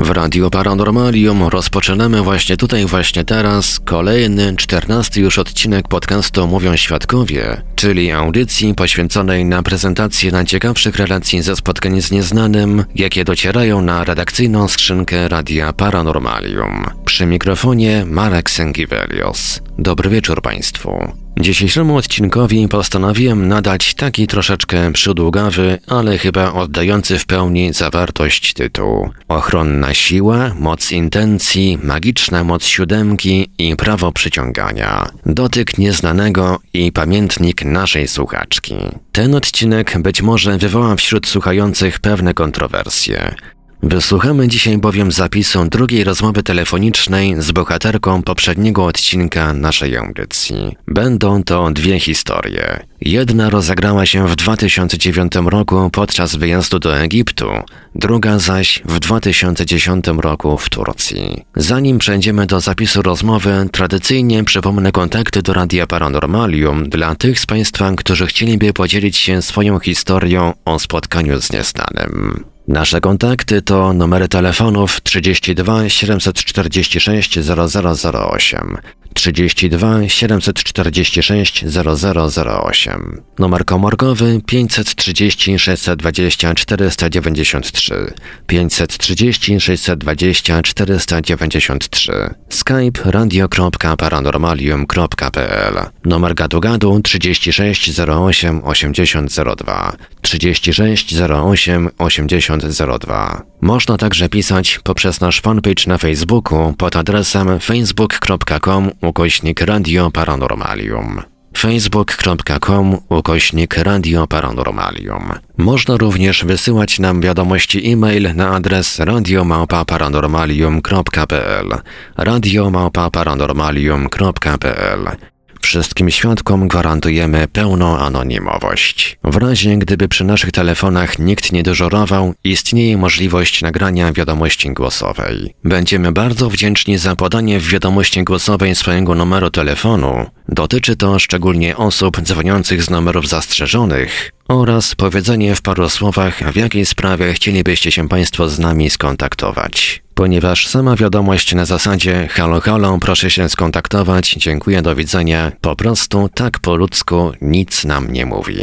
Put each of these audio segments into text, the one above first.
W Radiu Paranormalium rozpoczynamy właśnie tutaj, właśnie teraz kolejny, czternasty już odcinek podcastu Mówią Świadkowie, czyli audycji poświęconej na prezentację najciekawszych relacji ze spotkań z nieznanym, jakie docierają na redakcyjną skrzynkę Radia Paranormalium. Przy mikrofonie Marek Sęgiewelios. Dobry wieczór Państwu. Dzisiejszemu odcinkowi postanowiłem nadać taki troszeczkę przydługawy, ale chyba oddający w pełni zawartość tytuł. Ochronna siła, moc intencji, magiczna moc siódemki i prawo przyciągania. Dotyk nieznanego i pamiętnik naszej słuchaczki. Ten odcinek być może wywoła wśród słuchających pewne kontrowersje. Wysłuchamy dzisiaj bowiem zapisu drugiej rozmowy telefonicznej z bohaterką poprzedniego odcinka naszej audycji. Będą to dwie historie. Jedna rozegrała się w 2009 roku podczas wyjazdu do Egiptu, druga zaś w 2010 roku w Turcji. Zanim przejdziemy do zapisu rozmowy, tradycyjnie przypomnę kontakty do Radia Paranormalium dla tych z Państwa, którzy chcieliby podzielić się swoją historią o spotkaniu z nieznanym. Nasze kontakty to numery telefonów 32 746 0008, 32 746 0008, numer komórkowy 530 620 493, 530 620 493, skype radio.paranormalium.pl, numer gadu gadu 36 08 8002, 36 08 8002. Można także pisać poprzez nasz fanpage na Facebooku pod adresem facebook.com ukośnik Radio Paranormalium. facebook.com ukośnik Radio Paranormalium. Można również wysyłać nam wiadomości e-mail na adres radiomałpa-paranormalium.pl radiomałpa-paranormalium.pl Wszystkim świadkom gwarantujemy pełną anonimowość. W razie gdyby przy naszych telefonach nikt nie dyżurował, istnieje możliwość nagrania wiadomości głosowej. Będziemy bardzo wdzięczni za podanie w wiadomości głosowej swojego numeru telefonu. Dotyczy to szczególnie osób dzwoniących z numerów zastrzeżonych oraz powiedzenie w paru słowach, w jakiej sprawie chcielibyście się Państwo z nami skontaktować. Ponieważ sama wiadomość na zasadzie halo halo, proszę się skontaktować, dziękuję, do widzenia, po prostu tak po ludzku nic nam nie mówi.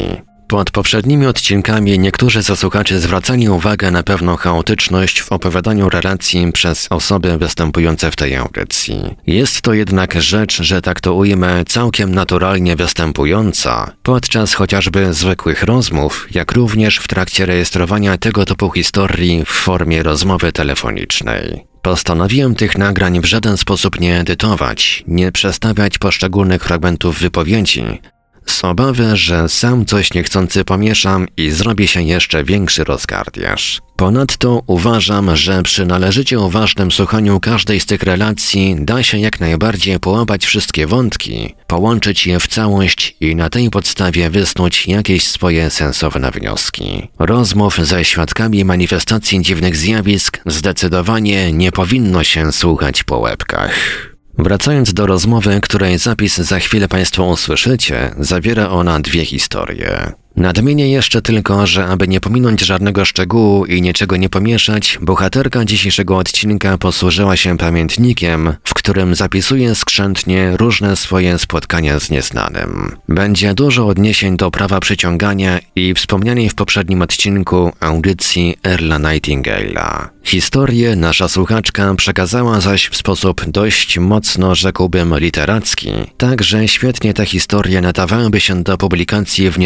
Pod poprzednimi odcinkami niektórzy zasłuchacze zwracali uwagę na pewną chaotyczność w opowiadaniu relacji przez osoby występujące w tej audycji. Jest to jednak rzecz, że tak to ujmę, całkiem naturalnie występująca, podczas chociażby zwykłych rozmów, jak również w trakcie rejestrowania tego typu historii w formie rozmowy telefonicznej. Postanowiłem tych nagrań w żaden sposób nie edytować, nie przestawiać poszczególnych fragmentów wypowiedzi, z obawy, że sam coś niechcący pomieszam i zrobi się jeszcze większy rozgardiaż. Ponadto uważam, że przy należycie uważnym słuchaniu każdej z tych relacji da się jak najbardziej połapać wszystkie wątki, połączyć je w całość i na tej podstawie wysnuć jakieś swoje sensowne wnioski. Rozmów ze świadkami manifestacji dziwnych zjawisk zdecydowanie nie powinno się słuchać po łebkach. Wracając do rozmowy, której zapis za chwilę Państwo usłyszycie, zawiera ona dwie historie. Nadmienię jeszcze tylko, że aby nie pominąć żadnego szczegółu i niczego nie pomieszać, bohaterka dzisiejszego odcinka posłużyła się pamiętnikiem, w którym zapisuje skrzętnie różne swoje spotkania z nieznanym. Będzie dużo odniesień do prawa przyciągania i wspomnianej w poprzednim odcinku audycji Erla Nightingale'a. Historię nasza słuchaczka przekazała zaś w sposób dość mocno, rzekłbym, literacki, tak że świetnie te historie nadawałyby się do publikacji w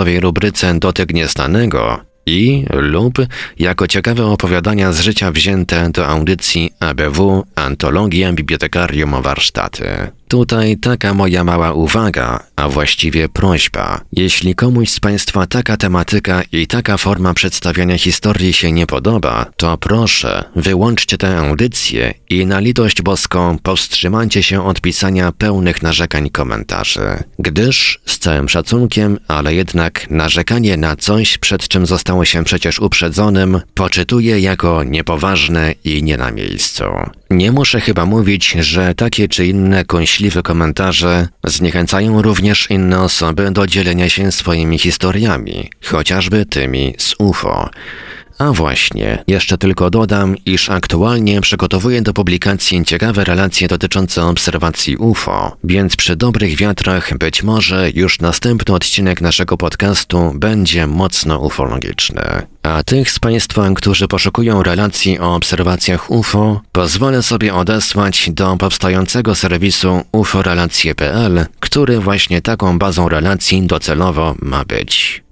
niestanoświatowej rubryce Dotyk Nieznanego i lub jako ciekawe opowiadania z życia wzięte do audycji ABW Antologia Bibliotekarium Warsztaty. Tutaj taka moja mała uwaga, a właściwie prośba. Jeśli komuś z Państwa taka tematyka i taka forma przedstawiania historii się nie podoba, to proszę, wyłączcie tę audycję i na litość boską powstrzymajcie się od pisania pełnych narzekań komentarzy. Gdyż, z całym szacunkiem, ale jednak narzekanie na coś, przed czym zostało się przecież uprzedzonym, poczytuję jako niepoważne i nie na miejscu. Nie muszę chyba mówić, że takie czy inne kąśliwe komentarze zniechęcają również inne osoby do dzielenia się swoimi historiami, chociażby tymi z UFO. A właśnie, jeszcze tylko dodam, iż aktualnie przygotowuję do publikacji ciekawe relacje dotyczące obserwacji UFO, więc przy dobrych wiatrach być może już następny odcinek naszego podcastu będzie mocno ufologiczny. A tych z Państwa, którzy poszukują relacji o obserwacjach UFO, pozwolę sobie odesłać do powstającego serwisu uforelacje.pl, który właśnie taką bazą relacji docelowo ma być.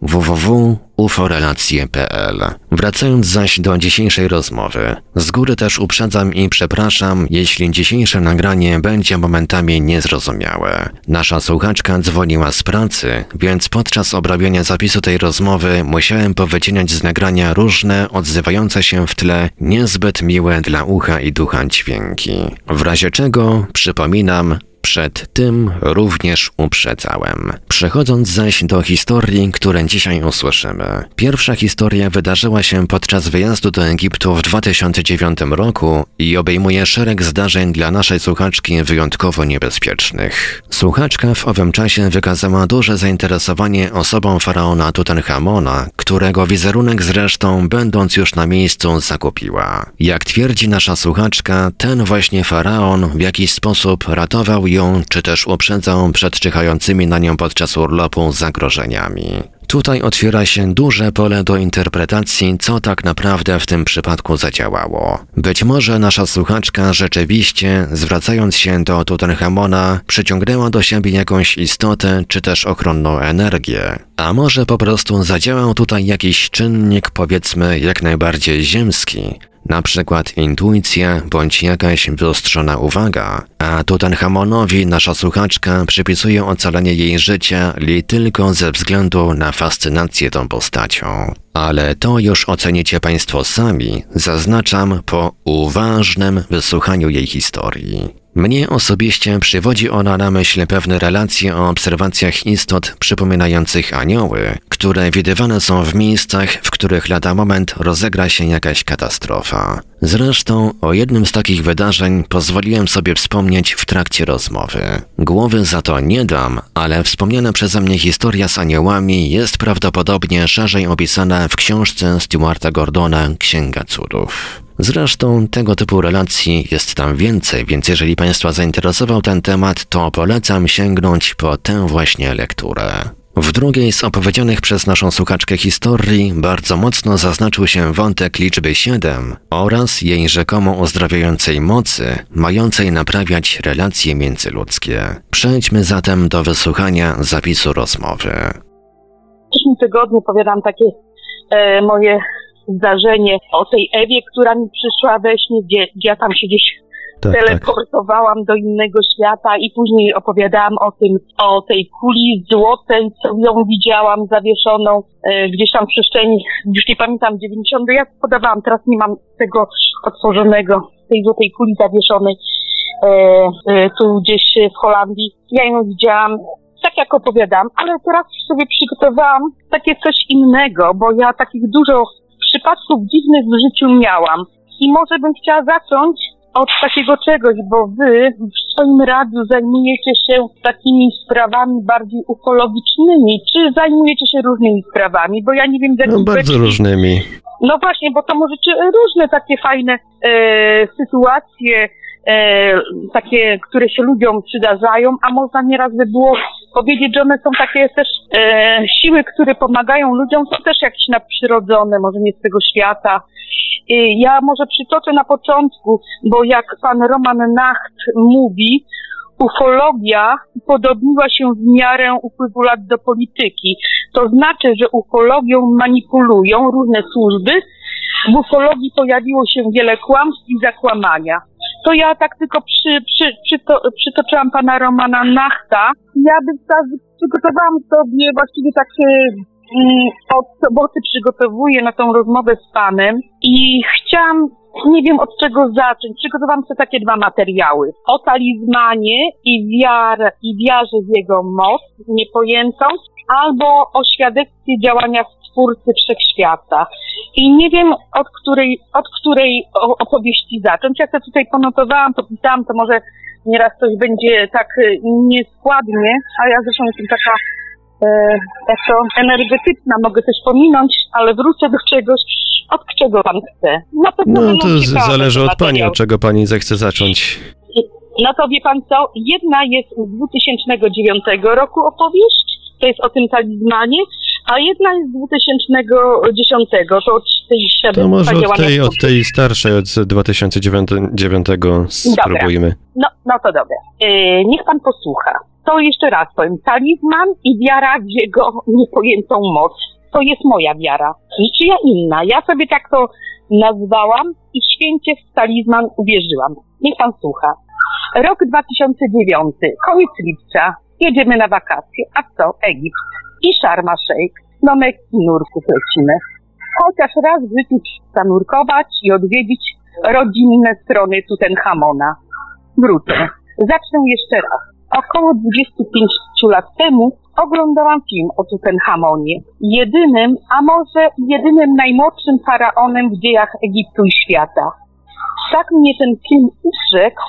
www.uforelacje.pl Wracając zaś do dzisiejszej rozmowy, z góry też uprzedzam i przepraszam, jeśli dzisiejsze nagranie będzie momentami niezrozumiałe. Nasza słuchaczka dzwoniła z pracy, więc podczas obrabiania zapisu tej rozmowy musiałem powycinać z nagrania różne, odzywające się w tle, niezbyt miłe dla ucha i ducha dźwięki. W razie czego, przypominam, przed tym również uprzedzałem. Przechodząc zaś do historii, które dzisiaj usłyszymy. Pierwsza historia wydarzyła się podczas wyjazdu do Egiptu w 2009 roku i obejmuje szereg zdarzeń dla naszej słuchaczki wyjątkowo niebezpiecznych. Słuchaczka w owym czasie wykazała duże zainteresowanie osobą faraona Tutenchamona, którego wizerunek zresztą, będąc już na miejscu, zakupiła. Jak twierdzi nasza słuchaczka, ten właśnie faraon w jakiś sposób ratował czy też uprzedzał przed czyhającymi na nią podczas urlopu zagrożeniami. Tutaj otwiera się duże pole do interpretacji, co tak naprawdę w tym przypadku zadziałało. Być może nasza słuchaczka rzeczywiście, zwracając się do Tutenchamona, przyciągnęła do siebie jakąś istotę, czy też ochronną energię. A może po prostu zadziałał tutaj jakiś czynnik, powiedzmy, jak najbardziej ziemski, na przykład intuicja bądź jakaś wyostrzona uwaga, a Tutenchamonowi nasza słuchaczka przypisuje ocalenie jej życia li tylko ze względu na fascynację tą postacią. Ale to już ocenicie Państwo sami, zaznaczam po uważnym wysłuchaniu jej historii. Mnie osobiście przywodzi ona na myśl pewne relacje o obserwacjach istot przypominających anioły, które widywane są w miejscach, w których lada moment rozegra się jakaś katastrofa. Zresztą o jednym z takich wydarzeń pozwoliłem sobie wspomnieć w trakcie rozmowy. Głowy za to nie dam, ale wspomniana przeze mnie historia z aniołami jest prawdopodobnie szerzej opisana w książce Stuarta Gordona Księga Cudów. Zresztą tego typu relacji jest tam więcej, więc jeżeli Państwa zainteresował ten temat, to polecam sięgnąć po tę właśnie lekturę. W drugiej z opowiedzianych przez naszą słuchaczkę historii bardzo mocno zaznaczył się wątek liczby 7 oraz jej rzekomo uzdrawiającej mocy, mającej naprawiać relacje międzyludzkie. Przejdźmy zatem do wysłuchania zapisu rozmowy. W przyszłym tygodniu powiadam takie e, moje zdarzenie o tej Ewie, która mi przyszła we śnie, gdzie, gdzie ja tam się gdzieś Tak, teleportowałam do innego świata i później opowiadałam o tym, o tej kuli złotej, co ją widziałam zawieszoną e, gdzieś tam w przestrzeni, już nie pamiętam, 90, ja podawałam, teraz nie mam tego otworzonego, tej złotej kuli zawieszonej e, e, tu gdzieś w Holandii. Ja ją widziałam tak jak opowiadam, ale teraz sobie przygotowałam takie coś innego, bo ja takich dużo przypadków dziwnych w życiu miałam. I może bym chciała zacząć od takiego czegoś, bo wy w swoim radiu zajmujecie się takimi sprawami bardziej ufologicznymi, czy zajmujecie się różnymi sprawami, bo ja nie wiem, No, bardzo beczki- różnymi. no właśnie, bo to możecie różne takie fajne e, sytuacje, e, takie, które się ludziom przydarzają, a można nieraz by było powiedzieć, że one są takie też e, siły, które pomagają ludziom, są też jakieś nadprzyrodzone, może nie z tego świata. E, ja może przytoczę na początku, bo jak pan Roman Nacht mówi, ufologia podobniła się w miarę upływu lat do polityki. To znaczy, że ufologią manipulują różne służby. W ufologii pojawiło się wiele kłamstw i zakłamania. To ja tak tylko przy, przy, przyto, przytoczyłam pana Romana Nachta. Ja bym teraz przygotowałam sobie właściwie takie mm, od soboty przygotowuję na tą rozmowę z panem i chciałam, nie wiem od czego zacząć. Przygotowałam sobie takie dwa materiały. O talizmanie i, wiar, i wiarze w jego moc niepojętą, albo o świadectwie działania Stwórcy Wszechświata. I nie wiem, od której, od której opowieści zacząć. Ja sobie tutaj ponotowałam, popisałam, to może nieraz coś będzie tak y, nieskładnie, a ja zresztą jestem taka e, jak to energetyczna, mogę coś pominąć, ale wrócę do czegoś, od czego pan chce. Na pewno No to zależy od pani, od czego pani zechce zacząć. No to wie pan co? Jedna jest z 2009 roku opowieść, to jest o tym talizmanie, a jedna jest z 2010, to od tej To może od tej, od tej starszej, od 2009 spróbujmy. No, no to dobra. Yy, niech pan posłucha. To jeszcze raz powiem. Talizman i wiara w jego niepojętą moc. To jest moja wiara. Niczyja inna. Ja sobie tak to nazwałam i święcie w talizman uwierzyłam. Niech pan słucha. Rok 2009, koniec lipca. Jedziemy na wakacje. A co? Egipt. I Sharma Sheikh. No my nurków lecimy. Chociaż raz w życiu trzeba nurkować i odwiedzić rodzinne strony Tutenchamona. Wrócę. Zacznę jeszcze raz. Około 25 lat temu oglądałam film o Tutenchamonie. Jedynym, a może jedynym najmłodszym faraonem w dziejach Egiptu i świata. Tak mnie ten film uszedł,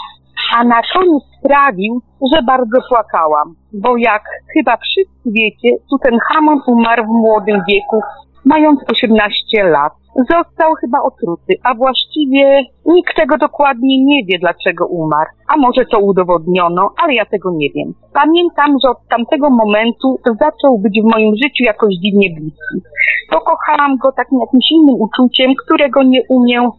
a na koniec sprawił, że bardzo płakałam. Bo jak chyba wszyscy wiecie, Tutenchamon umarł w młodym wieku, mając 18 lat. Został chyba otruty, a właściwie nikt tego dokładnie nie wie, dlaczego umarł. A może to udowodniono, ale ja tego nie wiem. Pamiętam, że od tamtego momentu zaczął być w moim życiu jakoś dziwnie bliski. Pokochałam go takim jakimś innym uczuciem, którego nie umiem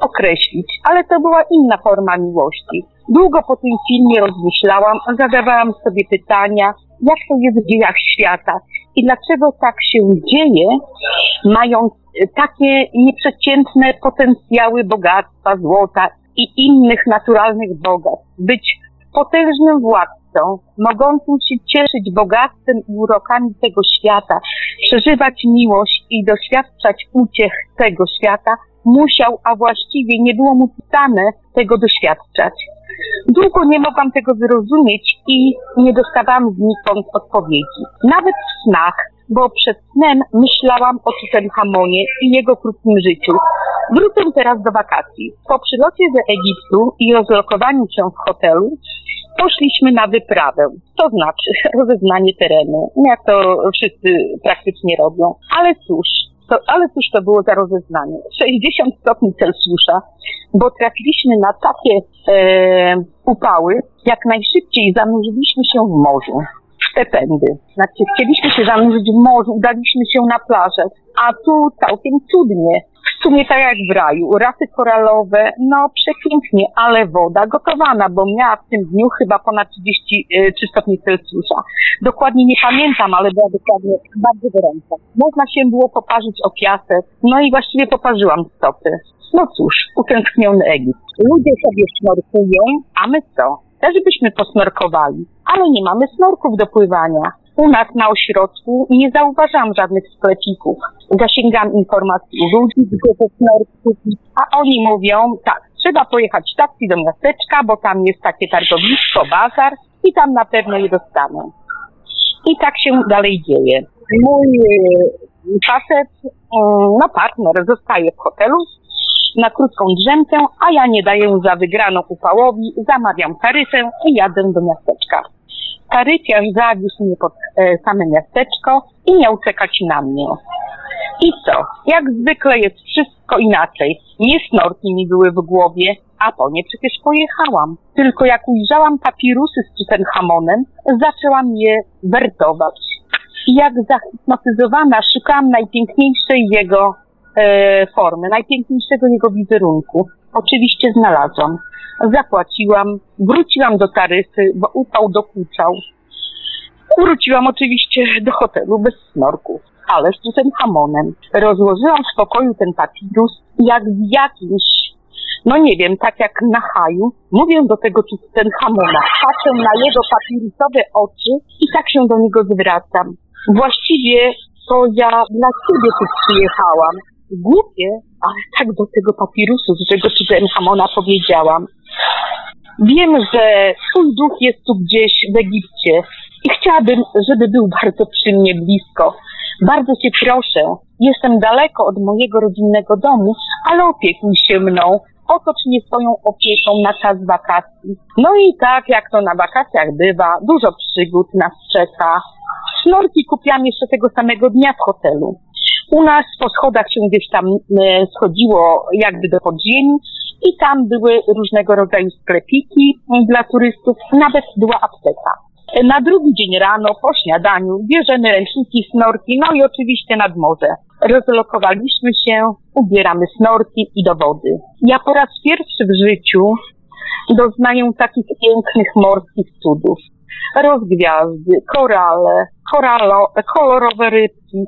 określić, ale to była inna forma miłości. Długo po tym filmie rozmyślałam, zadawałam sobie pytania, jak to jest w dziejach świata i dlaczego tak się dzieje, mając e, takie nieprzeciętne potencjały bogactwa, złota i innych naturalnych bogactw. Być potężnym władcą, mogącym się cieszyć bogactwem i urokami tego świata, przeżywać miłość i doświadczać uciech tego świata, musiał, a właściwie nie było mu pisane tego doświadczać. Długo nie mogłam tego zrozumieć i nie dostawałam znikąd odpowiedzi. Nawet w snach, bo przed snem myślałam o Tutenchamonie i jego krótkim życiu. Wrócę teraz do wakacji. Po przylocie do Egiptu i rozlokowaniu się w hotelu poszliśmy na wyprawę, to znaczy rozeznanie terenu, jak to wszyscy praktycznie robią. Ale cóż, to, ale cóż to było za rozeznanie? 60 stopni Celsjusza, bo trafiliśmy na takie e, upały, jak najszybciej zanurzyliśmy się w morzu. W te pędy. Znaczy, chcieliśmy się zanurzyć w morzu, udaliśmy się na plażę, a tu całkiem cudnie. W sumie tak jak w raju. Rasy koralowe, no przepięknie, ale woda gotowana, bo miała w tym dniu chyba ponad 33 stopni Celsjusza. Dokładnie nie pamiętam, ale była dokładnie bardzo gorąca. Można się było poparzyć o piasek, no i właściwie poparzyłam stopy. No cóż, utęskniony Egipt. Ludzie sobie snorkują, a my co? Też byśmy posnorkowali, ale nie mamy snorków do pływania. U nas na ośrodku nie zauważam żadnych sklepików. Zasięgam informacji u ludzi z grupy snorków, a oni mówią, tak, trzeba pojechać taksi do miasteczka, bo tam jest takie targowisko, bazar i tam na pewno je dostaną. I tak się dalej dzieje. Mój e, facet, e, no partner, zostaje w hotelu na krótką drzemkę, a ja nie daję za wygraną upałowi, zamawiam taryfę i jadę do miasteczka. Taryfiarz zawiózł mnie pod e, same miasteczko i miał czekać na mnie. I co? Jak zwykle jest wszystko inaczej. Nie snorki mi były w głowie, a po nie przecież pojechałam. Tylko jak ujrzałam papirusy z Tutenhamonem, zaczęłam je wertować. I jak zahipnotyzowana szukałam najpiękniejszej jego formy, najpiękniejszego jego wizerunku. Oczywiście znalazłam. Zapłaciłam, wróciłam do taryfy, bo upał dokuczał. Wróciłam oczywiście do hotelu bez snorków, ale z Tutenhamonem. Rozłożyłam w pokoju ten papirus jak w jakimś, no nie wiem, tak jak na haju. Mówię do tego Tutenhamona, patrzę na jego papirusowe oczy i tak się do niego zwracam. Właściwie to ja dla ciebie tu przyjechałam. Głupie, ale tak do tego papirusu, z czego Tutenhamona powiedziałam. Wiem, że twój duch jest tu gdzieś w Egipcie i chciałabym, żeby był bardzo przy mnie blisko. Bardzo cię proszę, jestem daleko od mojego rodzinnego domu, ale opiekuj się mną. Otocz mnie swoją opieką na czas wakacji. No i tak jak to na wakacjach bywa, dużo przygód nas czeka. Snorki kupiłam jeszcze tego samego dnia w hotelu. U nas po schodach się gdzieś tam e, schodziło jakby do podziemi i tam były różnego rodzaju sklepiki dla turystów, nawet była apteka. Na drugi dzień rano po śniadaniu bierzemy ręczniki, snorki, no i oczywiście nad morze. Rozlokowaliśmy się, ubieramy snorki i do wody. Ja po raz pierwszy w życiu doznaję takich pięknych morskich cudów. Rozgwiazdy, korale, koralo, kolorowe rybki,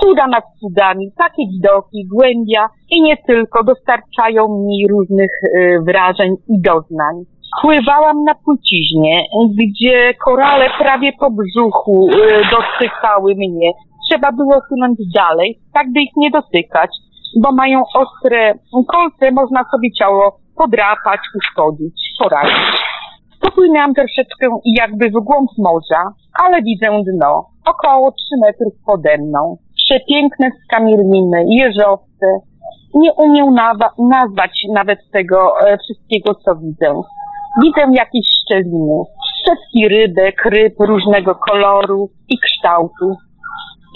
cuda nad cudami, takie widoki, głębia i nie tylko dostarczają mi różnych y, wrażeń i doznań. Pływałam na płciźnie, gdzie korale prawie po brzuchu y, dotykały mnie. Trzeba było płynąć dalej, tak by ich nie dotykać, bo mają ostre kolce, można sobie ciało podrapać, uszkodzić, porazić. Popłynęłam troszeczkę jakby w głąb morza, ale widzę dno, około 3 metrów pode mną. Przepiękne skamieliny, jeżowce. Nie umiem nazwać nawet tego e, wszystkiego, co widzę. Widzę jakieś szczeliny, setki rybek, ryb różnego koloru i kształtu.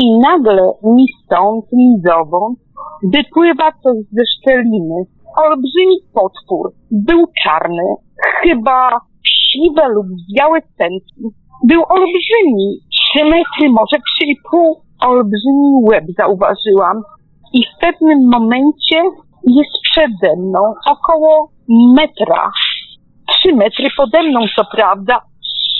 I nagle mi stąd, nizową, wypływa coś ze szczeliny. Olbrzymi potwór. Był czarny, chyba siwe lub białe stępki. Był olbrzymi, trzy metry, może trzy i pół. Olbrzymi łeb zauważyłam. I w pewnym momencie jest przede mną około metra. Trzy metry pode mną, co prawda.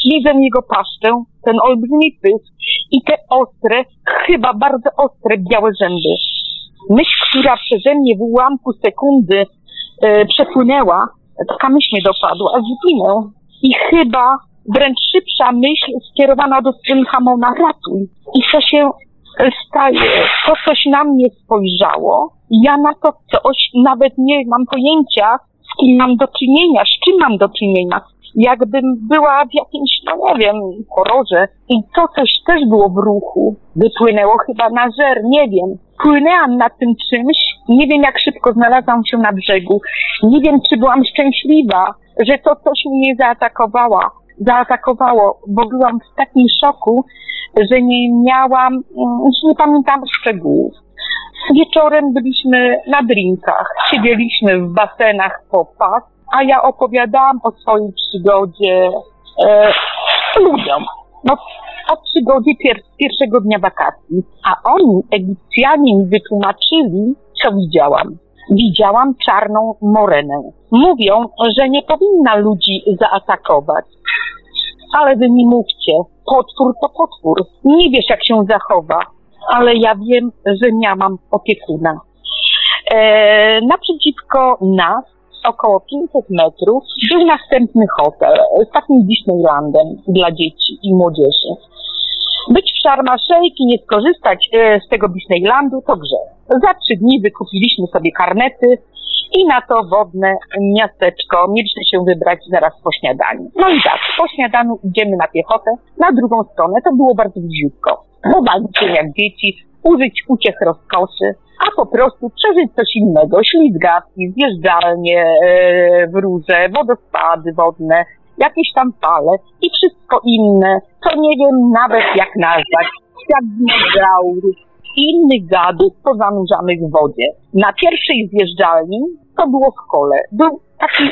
Widzę jego paszczę, ten olbrzymi pysk i te ostre, chyba bardzo ostre białe zęby. Myśl, która przeze mnie w ułamku sekundy e, przepłynęła, taka myśl mnie dopadła, a zginę. I chyba wręcz szybsza myśl skierowana do Stringhamona, ratuj. I co się staje? To coś na mnie spojrzało. Ja na to coś nawet nie mam pojęcia, z kim mam do czynienia, z czym mam do czynienia. Jakbym była w jakimś, no nie wiem, horrorze i to coś też było w ruchu. Wypłynęło chyba na żer, nie wiem. Płynęłam nad tym czymś, nie wiem jak szybko znalazłam się na brzegu. Nie wiem, czy byłam szczęśliwa, że to coś mnie zaatakowała, zaatakowało, bo byłam w takim szoku, że nie miałam, że nie pamiętam szczegółów. Wieczorem byliśmy na drinkach, siedzieliśmy w basenach po pas, a ja opowiadałam o swojej przygodzie e, ludziom. No, o przygodzie pier pierwszego dnia wakacji. A oni, Egipcjanie, mi wytłumaczyli, co widziałam. Widziałam czarną morenę. Mówią, że nie powinna ludzi zaatakować. Ale wy mi mówcie, potwór to potwór. Nie wiesz, jak się zachowa. Ale ja wiem, że miałam opiekuna. E, naprzeciwko nas, około 500 metrów, był następny hotel z takim Disneylandem dla dzieci i młodzieży. Być w Sharm el i nie skorzystać e, z tego Disneylandu to grzech. Za trzy dni wykupiliśmy sobie karnety i na to wodne miasteczko mieliśmy się wybrać zaraz po śniadaniu. No i tak, po śniadaniu idziemy na piechotę, na drugą stronę to było bardzo bliziutko. Pobawić jak dzieci, użyć uciech rozkoszy. a po prostu przeżyć coś innego. Ślizgawki, zjeżdżalnie e, w róże, wodospady wodne, jakieś tam fale i wszystko inne, co nie wiem nawet jak nazwać. Świat dinozaurów, innych gadów pozanurzanych w wodzie. Na pierwszej zjeżdżalni to było w kole. Był taki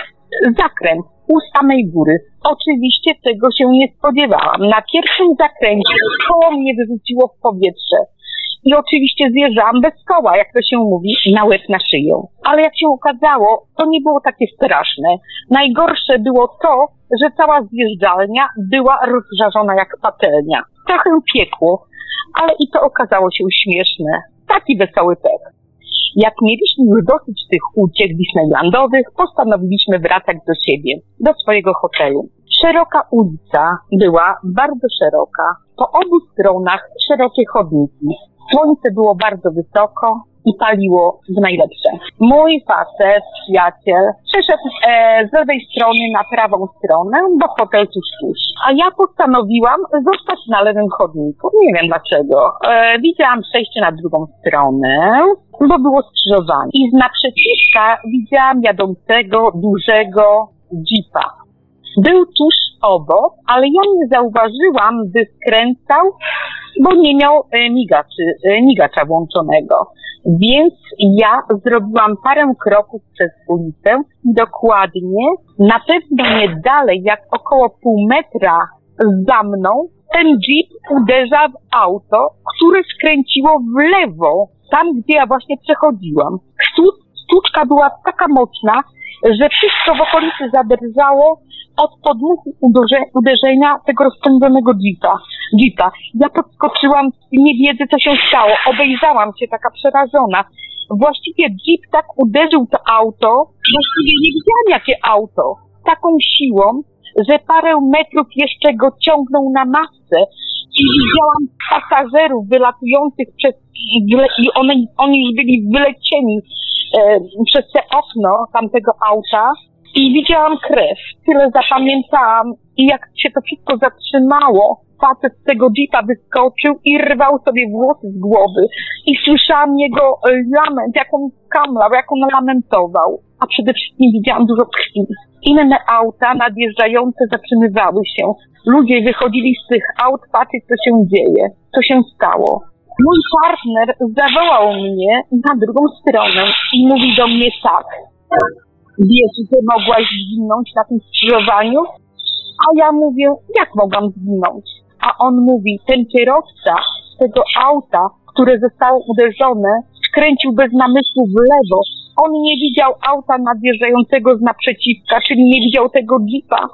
zakręt u samej góry. Oczywiście tego się nie spodziewałam. Na pierwszym zakręcie koło mnie wyrzuciło w powietrze. I oczywiście zjeżdżałam bez koła, jak to się mówi, na łeb na szyję. Ale jak się okazało, to nie było takie straszne. Najgorsze było to, że cała zjeżdżalnia była rozżarzona jak patelnia. Trochę piekło, ale i to okazało się śmieszne. Taki wesoły pek. Jak mieliśmy już dosyć tych uciek Disneylandowych, postanowiliśmy wracać do siebie, do swojego hotelu. Szeroka ulica była bardzo szeroka. Po obu stronach szerokie chodniki. Słońce było bardzo wysoko i paliło w najlepsze. Mój facet, przyjaciel, przeszedł e, z lewej strony na prawą stronę, bo hotel tuż tuż. A ja postanowiłam zostać na lewym chodniku. Nie wiem dlaczego. E, widziałam przejście na drugą stronę, bo było skrzyżowanie. I z naprzeciwka widziałam jadącego, dużego jeepa. Był tuż obok, ale ja nie zauważyłam, by skręcał, bo nie miał e, migaczy, e, migacza włączonego. Więc ja zrobiłam parę kroków przez ulicę i dokładnie, na pewno nie dalej jak około pół metra za mną, ten jeep uderza w auto, które skręciło w lewo, tam gdzie ja właśnie przechodziłam. Stuczka była taka mocna, że wszystko w okolicy zadrżało od podmuchu uderzenia tego rozpędzonego jeepa. jeepa. Ja podskoczyłam nie wiedzy, co się stało. Obejrzałam się taka przerażona. Właściwie jeep tak uderzył to auto, właściwie nie widziałam jakie auto. Taką siłą, że parę metrów jeszcze go ciągnął na masę i widziałam pasażerów wylatujących przez i oni już byli wylecieni przez te okno tamtego auta i widziałam krew. Tyle zapamiętałam i jak się to wszystko zatrzymało, facet z tego jeepa wyskoczył i rwał sobie włosy z głowy. I słyszałam jego lament, jak on kamlał, jak on lamentował. A przede wszystkim widziałam dużo krwi. Inne auta nadjeżdżające zatrzymywały się. Ludzie wychodzili z tych aut patrzeć, co się dzieje, co się stało. Mój partner zawołał mnie na drugą stronę i mówi do mnie tak. Wiesz, że mogłaś zginąć na tym skrzyżowaniu? A ja mówię, jak mogłam zginąć? A on mówi, ten kierowca tego auta, które zostało uderzone, skręcił bez namysłu w lewo. On nie widział auta nadjeżdżającego z naprzeciwka, czyli nie widział tego jeepa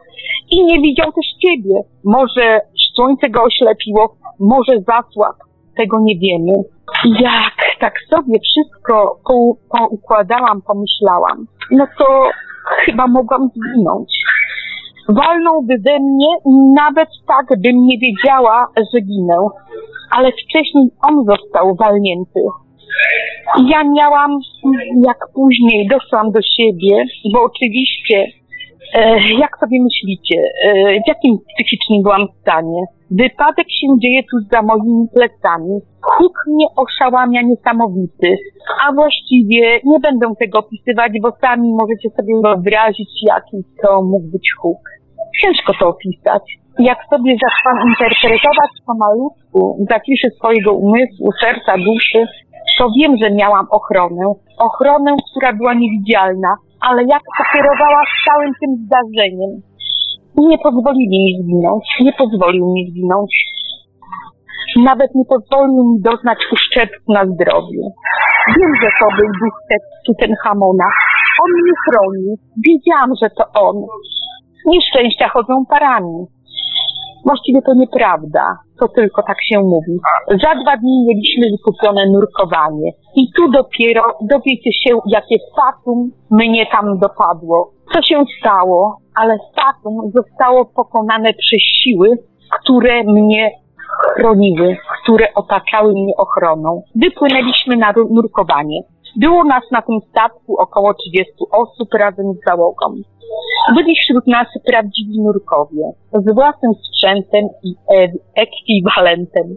i nie widział też ciebie. Może słońce go oślepiło, może zasłab, tego nie wiemy. Jak tak sobie wszystko poukładałam, pomyślałam, no to chyba mogłam zginąć. Walnąłby we mnie nawet tak, bym nie wiedziała, że ginę. Ale wcześniej on został walnięty. Ja miałam, jak później doszłam do siebie, bo oczywiście, e, jak sobie myślicie, e, w jakim psychicznym byłam stanie? Wypadek się dzieje tu za moimi plecami. Huk mnie oszałamia niesamowity. A właściwie nie będę tego opisywać, bo sami możecie sobie wyobrazić, jaki to mógł być huk. Ciężko to opisać. Jak sobie zaczęłam interpretować po malutku, zaciszy swojego umysłu, serca, duszy, to wiem, że miałam ochronę. Ochronę, która była niewidzialna, ale jak pokierowała całym tym zdarzeniem nie pozwolili mi zginąć, nie pozwolił mi zginąć. Nawet nie pozwolił mi doznać uszczerbku na zdrowiu. Wiem, że to był duch Tutenhamona. On mnie chronił. Wiedziałam, że to on. Nieszczęścia chodzą parami. Właściwie to nieprawda, to tylko tak się mówi. Za dwa dni mieliśmy wykupione nurkowanie i tu dopiero dowiecie się, jakie fatum mnie tam dopadło. Co się stało, ale fatum zostało pokonane przez siły, które mnie chroniły, które otaczały mnie ochroną. Wypłynęliśmy na nurkowanie. Było nas na tym statku około 30 osób razem z załogą. Byli wśród nas prawdziwi nurkowie, z własnym sprzętem i e- ekwiwalentem.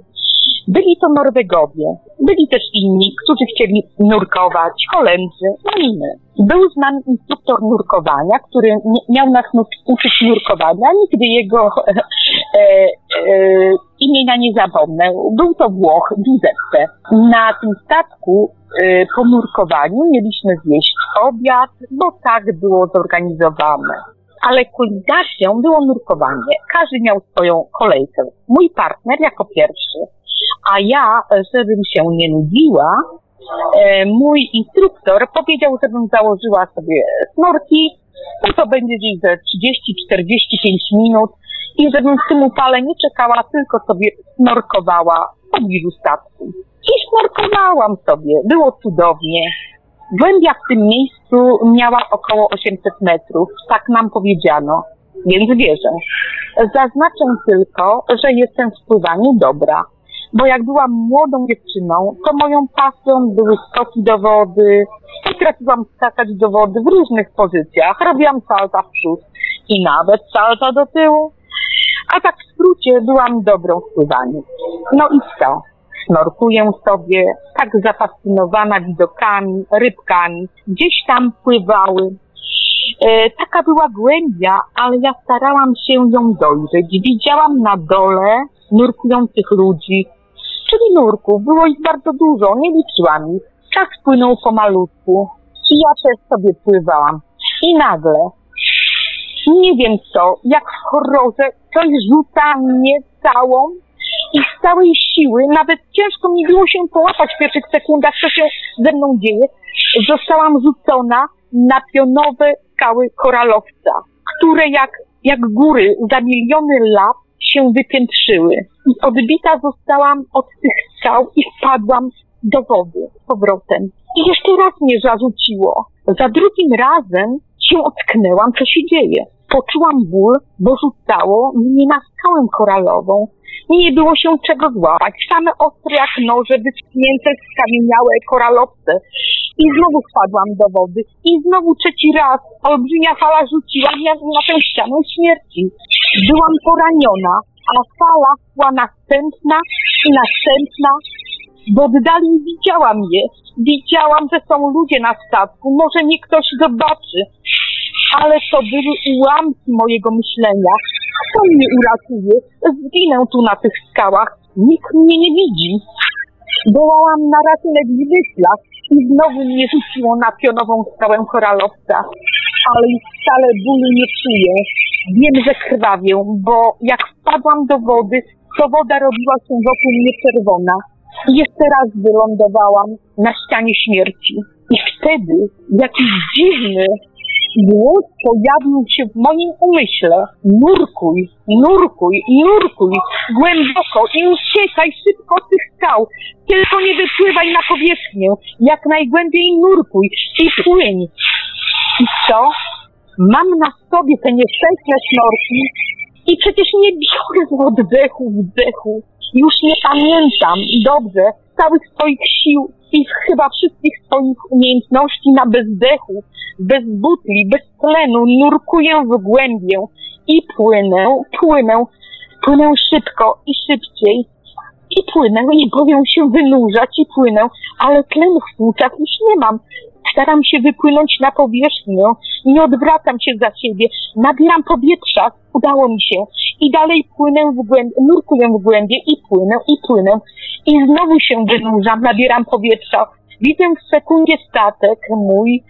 Byli to Norwegowie, byli też inni, którzy chcieli nurkować, Holendrzy, no i. Był z nami instruktor nurkowania, który miał nas uczyć nurkowania, nigdy jego e, e, imienia nie zapomnę. Był to Włoch, Giuseppe. Na tym statku e, po nurkowaniu mieliśmy zjeść obiad, bo tak było zorganizowane ale kulinacją było nurkowanie. Każdy miał swoją kolejkę. Mój partner jako pierwszy, a ja, żebym się nie nudziła, e, mój instruktor powiedział, żebym założyła sobie snorki, no to będzie gdzieś ze 30-45 minut i żebym w tym upale nie czekała, tylko sobie snorkowała w pobliżu statku. I snorkowałam sobie, było cudownie. Głębia w tym miejscu miała około 800 metrów, tak nam powiedziano, więc wierzę. Zaznaczę tylko, że jestem w pływaniu dobra, bo jak byłam młodą dziewczyną, to moją pasją były skoki do wody, potrafiłam skakać do wody w różnych pozycjach, robiłam salta w przód i nawet salta do tyłu. A tak w skrócie byłam dobrą w pływaniu. No i co? snorkuję sobie, tak zafascynowana widokami, rybkami, gdzieś tam pływały. E, taka była głębia, ale ja starałam się ją dojrzeć. Widziałam na dole nurkujących ludzi, czyli nurków. Było ich bardzo dużo, nie liczyłam ich. Czas płynął pomalutku i ja też sobie pływałam. I nagle, nie wiem co, jak w horrorze, coś rzuca mnie całą i z całej siły, nawet ciężko mi było się połapać w pierwszych sekundach, co się ze mną dzieje, zostałam rzucona na pionowe skały koralowca, które jak, jak góry za miliony lat się wypiętrzyły. I odbita zostałam od tych skał i wpadłam do wody z powrotem. I jeszcze raz mnie zarzuciło. Za drugim razem się ocknęłam, co się dzieje. Poczułam ból, bo rzucało mnie na skałę koralową nie było się czego złapać. Same ostre jak noże, wyschnięte, skamieniałe koralowce. I znowu wpadłam do wody. I znowu trzeci raz olbrzymia fala rzuciła mnie na tę ścianę śmierci. Byłam poraniona, a fala szła następna i następna. W oddali widziałam je. Widziałam, że są ludzie na statku. Może mnie ktoś zobaczy. Ale to były ułamki mojego myślenia. Kto mnie uratuje? Zginę tu na tych skałach. Nikt mnie nie widzi. Wołałam na ratunek w myślach i znowu mnie rzuciło na pionową skałę koralowca. Ale już wcale bólu nie czuję. Wiem, że krwawię, bo jak wpadłam do wody, to woda robiła się wokół mnie czerwona. I jeszcze raz wylądowałam na ścianie śmierci. I wtedy jakiś dziwny, głos pojawił się w moim umyśle. Nurkuj, nurkuj, nurkuj, głęboko i uciekaj szybko z tych skał. Tylko nie wypływaj na powierzchnię. Jak najgłębiej nurkuj i płyń. I co? Mam na sobie te nieszczęsne snorki i przecież nie biorę z oddechu, wdechu. Już nie pamiętam dobrze całych swoich sił i chyba wszystkich swoich umiejętności na bezdechu bez butli, bez tlenu, nurkuję w głębię i płynę, płynę, płynę szybko i szybciej. I płynę, i boję się wynurzać i płynę, ale tlenu w płucach już nie mam. Staram się wypłynąć na powierzchnię, nie odwracam się za siebie, nabieram powietrza, udało mi się i dalej płynę w głębi, nurkuję w głębie i płynę, i płynę i znowu się wynurzam, nabieram powietrza, Widzę w sekundzie statek mój,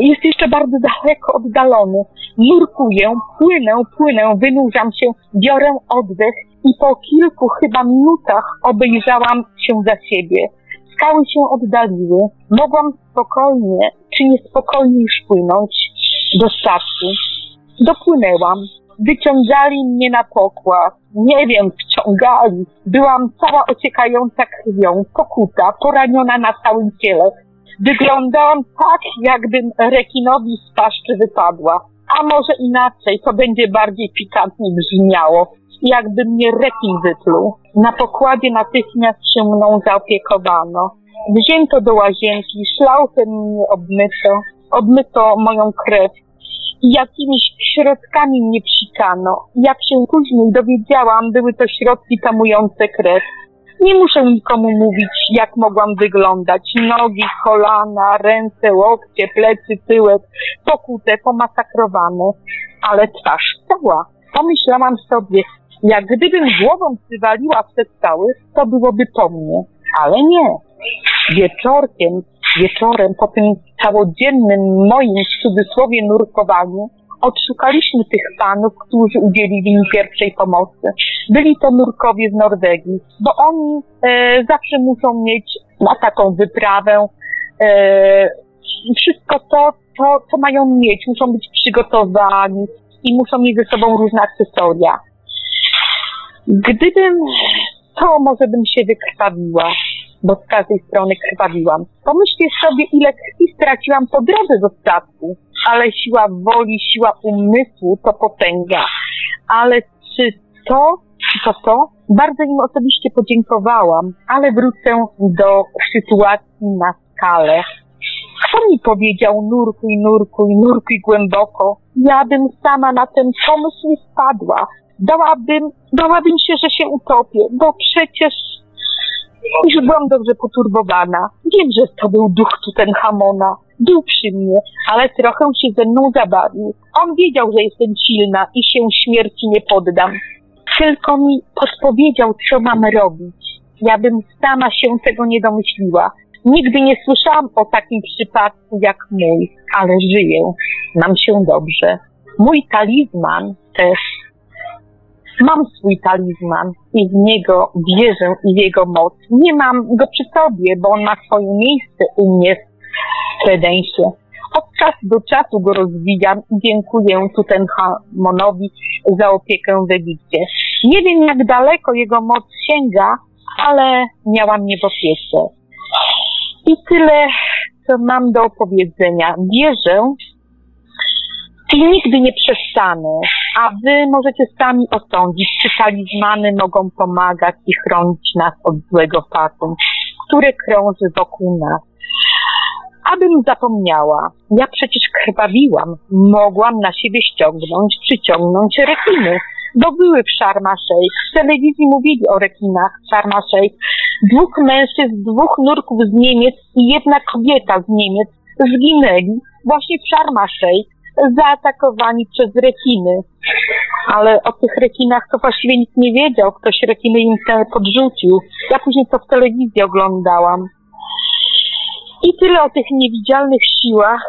jest jeszcze bardzo daleko oddalony. Nurkuję, płynę, płynę, wynurzam się, biorę oddech i po kilku chyba minutach obejrzałam się za siebie. Skały się oddaliły. Mogłam spokojnie, czy niespokojnie już płynąć do statku. Dopłynęłam. Wyciągali mnie na pokład. Nie wiem, wciągali. Byłam cała ociekająca krwią, pokuta, poraniona na całym ciele. Wyglądałam tak, jakbym rekinowi z paszczy wypadła. A może inaczej, to będzie bardziej pikantnie brzmiało. Jakby mnie rekin wypluł. Na pokładzie natychmiast się mną zaopiekowano. Wzięto do łazienki, szlauchem mnie obmyto, obmyto moją krew i jakimiś środkami mnie psikano. Jak się później dowiedziałam, były to środki tamujące krew. Nie muszę nikomu mówić, jak mogłam wyglądać. Nogi, kolana, ręce, łokcie, plecy, tyłek, pokute, pomasakrowane, ale twarz cała. Pomyślałam sobie, jak gdybym głową przywaliła w te skały, to byłoby po mnie. Ale nie. Wieczorkiem, wieczorem po tym całodziennym moim w cudzysłowie nurkowaniu odszukaliśmy tych panów, którzy udzielili mi pierwszej pomocy. Byli to nurkowie z Norwegii, bo oni e, zawsze muszą mieć na taką wyprawę e, wszystko to, to, co mają mieć. Muszą być przygotowani i muszą mieć ze sobą różne akcesoria. Gdybym, to może bym się wykrwawiła, bo z każdej strony krwawiłam. Pomyślcie sobie, ile krwi straciłam po drodze do statku, ale siła woli, siła umysłu to potęga. Ale czy to, to to? Bardzo im osobiście podziękowałam, ale wrócę do sytuacji na skalę. Kto mi powiedział nurkuj, nurkuj, nurkuj głęboko? Ja bym sama na ten pomysł nie spadła. Dałabym, dałabym się, że się utopię, bo przecież już byłam dobrze poturbowana. Wiem, że to był duch Tutenhamona. Był przy mnie, ale trochę się ze mną zabawił. On wiedział, że jestem silna i się śmierci nie poddam. Tylko mi podpowiedział, co mam robić. Ja bym sama się tego nie domyśliła. Nigdy nie słyszałam o takim przypadku jak mój, ale żyję. Mam się dobrze. Mój talizman też Mam swój talizman i w niego wierzę i w jego moc. Nie mam go przy sobie, bo on ma swoje miejsce u mnie w kredensie. Od czasu do czasu go rozwijam i dziękuję Tutenhamonowi za opiekę w Egipcie. Nie wiem, jak daleko jego moc sięga, ale miałam mnie w opiece. I tyle, co mam do opowiedzenia. Wierzę, i nigdy nie przestanę, a wy możecie sami osądzić, czy talizmany mogą pomagać i chronić nas od złego fatum, które krąży wokół nas. Abym zapomniała, ja przecież krwawiłam, mogłam na siebie ściągnąć, przyciągnąć rekiny, bo były w Sharma Sheikh. W telewizji mówili o rekinach Sharma Sheikh. Dwóch mężczyzn, dwóch nurków z Niemiec i jedna kobieta z Niemiec zginęli właśnie w Sharma Sheikh zaatakowani przez rekiny. Ale o tych rekinach to właściwie nikt nie wiedział. Ktoś rekiny im podrzucił. Ja później to w telewizji oglądałam. I tyle o tych niewidzialnych siłach,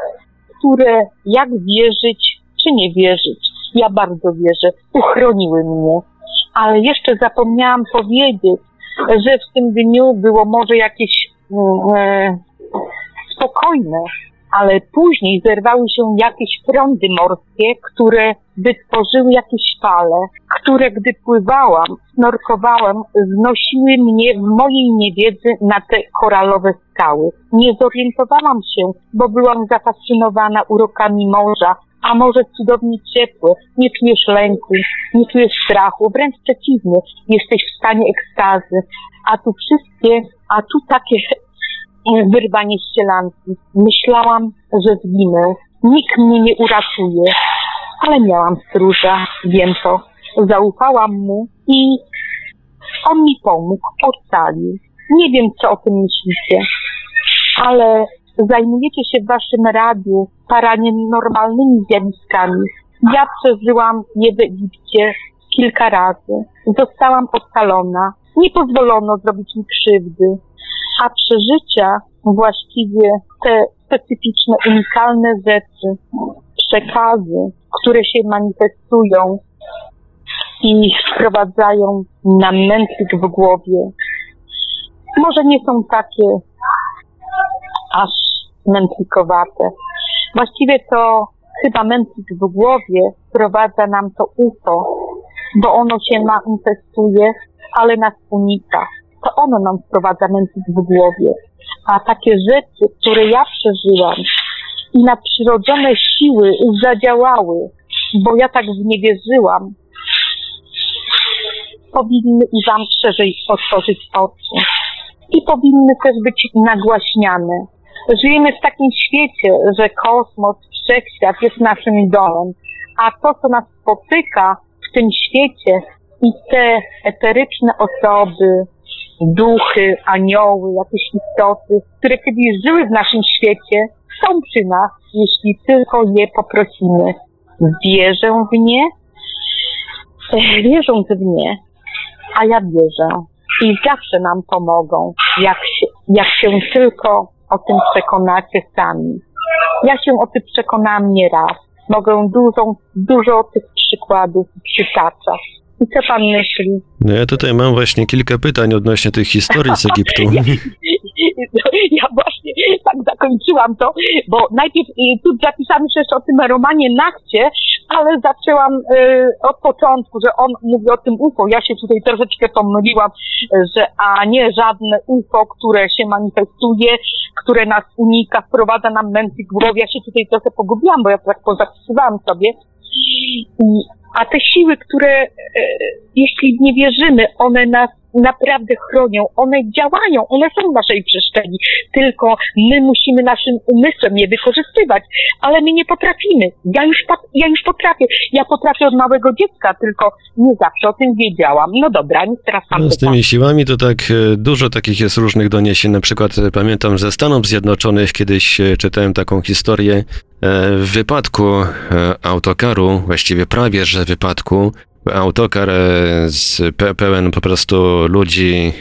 które jak wierzyć, czy nie wierzyć. Ja bardzo wierzę. Uchroniły mnie. Ale jeszcze zapomniałam powiedzieć, że w tym dniu było może jakieś mm, e, spokojne, ale później zerwały się jakieś prądy morskie, które wytworzyły jakieś fale, które gdy pływałam, snorkowałam, znosiły mnie w mojej niewiedzy na te koralowe skały. Nie zorientowałam się, bo byłam zafascynowana urokami morza, a morze cudownie ciepłe, nie czujesz lęku, nie czujesz strachu, wręcz przeciwnie, jesteś w stanie ekstazy, a tu wszystkie, a tu takie wyrwanie ścielanki. Myślałam, że zginę. Nikt mnie nie uratuje, ale miałam stróża, wiem to. Zaufałam mu i on mi pomógł, ocalił. Nie wiem, co o tym myślicie, ale zajmujecie się w waszym radiu paranormalnymi zjawiskami. Ja przeżyłam je w Egipcie kilka razy. Zostałam ocalona. Nie pozwolono zrobić mi krzywdy a przeżycia właściwie te specyficzne, unikalne rzeczy, przekazy, które się manifestują i wprowadzają na mętlik w głowie, może nie są takie aż mętlikowate. Właściwie to chyba mętlik w głowie wprowadza nam to UFO, bo ono się manifestuje, ale nas unika to ono nam wprowadza mętlik w głowie. A takie rzeczy, które ja przeżyłam i nadprzyrodzone siły zadziałały, bo ja tak w nie wierzyłam, powinny i wam szerzej otworzyć oczy. I powinny też być nagłaśniane. Żyjemy w takim świecie, że kosmos, wszechświat jest naszym domem, a to, co nas spotyka w tym świecie i te eteryczne osoby, duchy, anioły, jakieś istoty, które kiedyś żyły w naszym świecie, są przy nas, jeśli tylko je poprosimy. Wierzę w nie, wierząc w nie, a ja wierzę. I zawsze nam pomogą, jak się, jak się tylko o tym przekonacie sami. Ja się o tym przekonałam nie raz. Mogę dużo, dużo tych przykładów przytaczać. I co pan myśli? No ja tutaj mam właśnie kilka pytań odnośnie tych historii z Egiptu. ja właśnie tak zakończyłam to, bo najpierw y, tu zapisałam się jeszcze o tym romanie Nachcie, ale zaczęłam y, od początku, że on mówi o tym UFO. Ja się tutaj troszeczkę pomyliłam, że a nie żadne UFO, które się manifestuje, które nas unika, wprowadza nam mętlik w głowie. Ja się tutaj trochę pogubiłam, bo ja tak pozapisywałam sobie. I a te siły, które, e, jeśli nie wierzymy, one nas naprawdę chronią, one działają, one są w naszej przestrzeni, tylko my musimy naszym umysłem je wykorzystywać, ale my nie potrafimy. Ja już, ja już potrafię, ja potrafię od małego dziecka, tylko nie zawsze o tym wiedziałam. No dobra, nic teraz pan no, Z tymi siłami to tak e, dużo takich jest różnych doniesień, na przykład e, pamiętam ze Stanów Zjednoczonych kiedyś czytałem taką historię, w wypadku autokaru, właściwie prawie że wypadku, autokar e, z pełen po prostu ludzi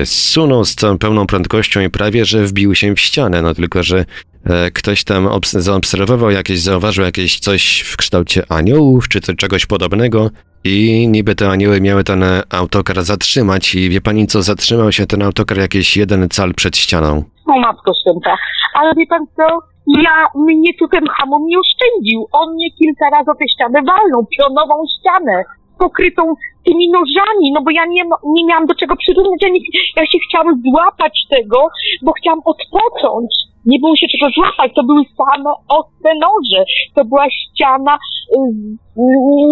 e, zsunął z całą pełną prędkością i prawie, że wbił się w ścianę, no tylko, że e, ktoś tam zaobserwował jakieś, zauważył jakieś coś w kształcie aniołów, czy czegoś podobnego i niby te anioły miały ten autokar zatrzymać i wie pani co, zatrzymał się ten autokar jakieś jeden cal przed ścianą. O matko święta, ale wie pan co, ja, mnie tu ten hamon nie oszczędził. On mnie kilka razy o tę ścianę walnął, pionową ścianę, pokrytą tymi nożami, no bo ja nie, nie miałam do czego przyrównać, ja, nie, ja się chciałam złapać tego, bo chciałam odpocząć. Nie było się czego złapać, to były same ostre noże. To była ściana y,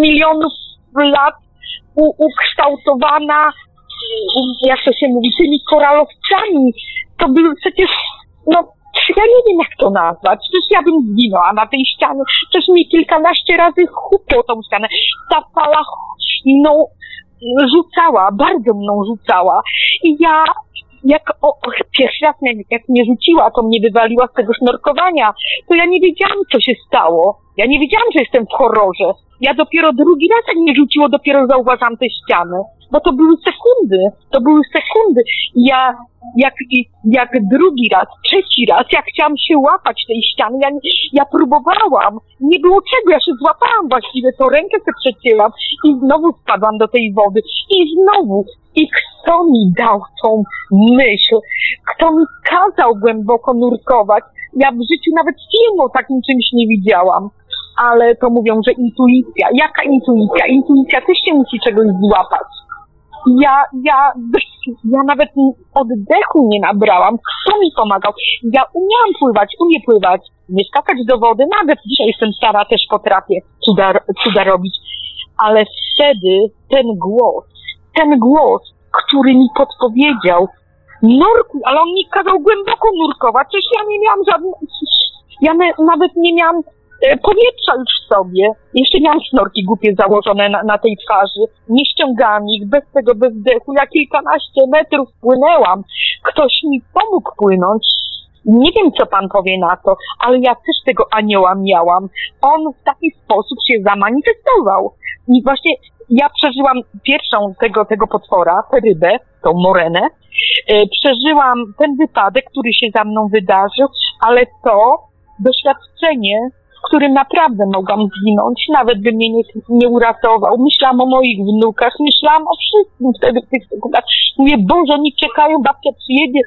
milionów lat u, ukształtowana, y, jak to się mówi, tymi koralowcami. To były przecież, no ja nie wiem, jak to nazwać. Przecież ja bym zginęła na tej ścianie. Przecież mi kilkanaście razy chupło tą ścianę. Ta fala mną rzucała, bardzo mną rzucała. I ja jak o, pierwszy raz jak, jak mnie rzuciła, to mnie wywaliła z tego snorkowania, to ja nie wiedziałam, co się stało. Ja nie wiedziałam, że jestem w horrorze. Ja dopiero drugi raz, jak mnie rzuciło, dopiero zauważam te ściany bo to były sekundy, to były sekundy. Ja, jak, jak drugi raz, trzeci raz, ja chciałam się łapać tej ściany, ja, ja próbowałam, nie było czego, ja się złapałam właściwie, to rękę sobie przecięłam i znowu spadłam do tej wody i znowu. I kto mi dał tą myśl? Kto mi kazał głęboko nurkować? Ja w życiu nawet filmu takim czymś nie widziałam ale to mówią, że intuicja. Jaka intuicja? Intuicja też się musi czegoś złapać. Ja, ja, ja nawet oddechu nie nabrałam. Kto mi pomagał? Ja umiałam pływać, umiem pływać, nie skakać do wody. Nawet dzisiaj jestem stara, też potrafię cuda, cuda robić. Ale wtedy ten głos, ten głos, który mi podpowiedział, nurkuj, ale on mi kazał głęboko nurkować. Przecież ja nie miałam żadnych, ja nawet nie miałam powietrza już w sobie. Jeszcze miałam snorki głupie założone na, na tej twarzy. Nie ściągałam ich bez tego bezdechu. Ja kilkanaście metrów płynęłam. Ktoś mi pomógł płynąć. Nie wiem, co pan powie na to, ale ja też tego anioła miałam. On w taki sposób się zamanifestował. I właśnie ja przeżyłam pierwszą tego, tego potwora, tę rybę, tą morenę. E, przeżyłam ten wypadek, który się za mną wydarzył, ale to doświadczenie którym naprawdę mogłam zginąć, nawet by mnie nie, nie uratował. Myślałam o moich wnukach, myślałam o wszystkim wtedy w tych sekundach. Mówię, Boże, oni czekają, babcia przyjedzie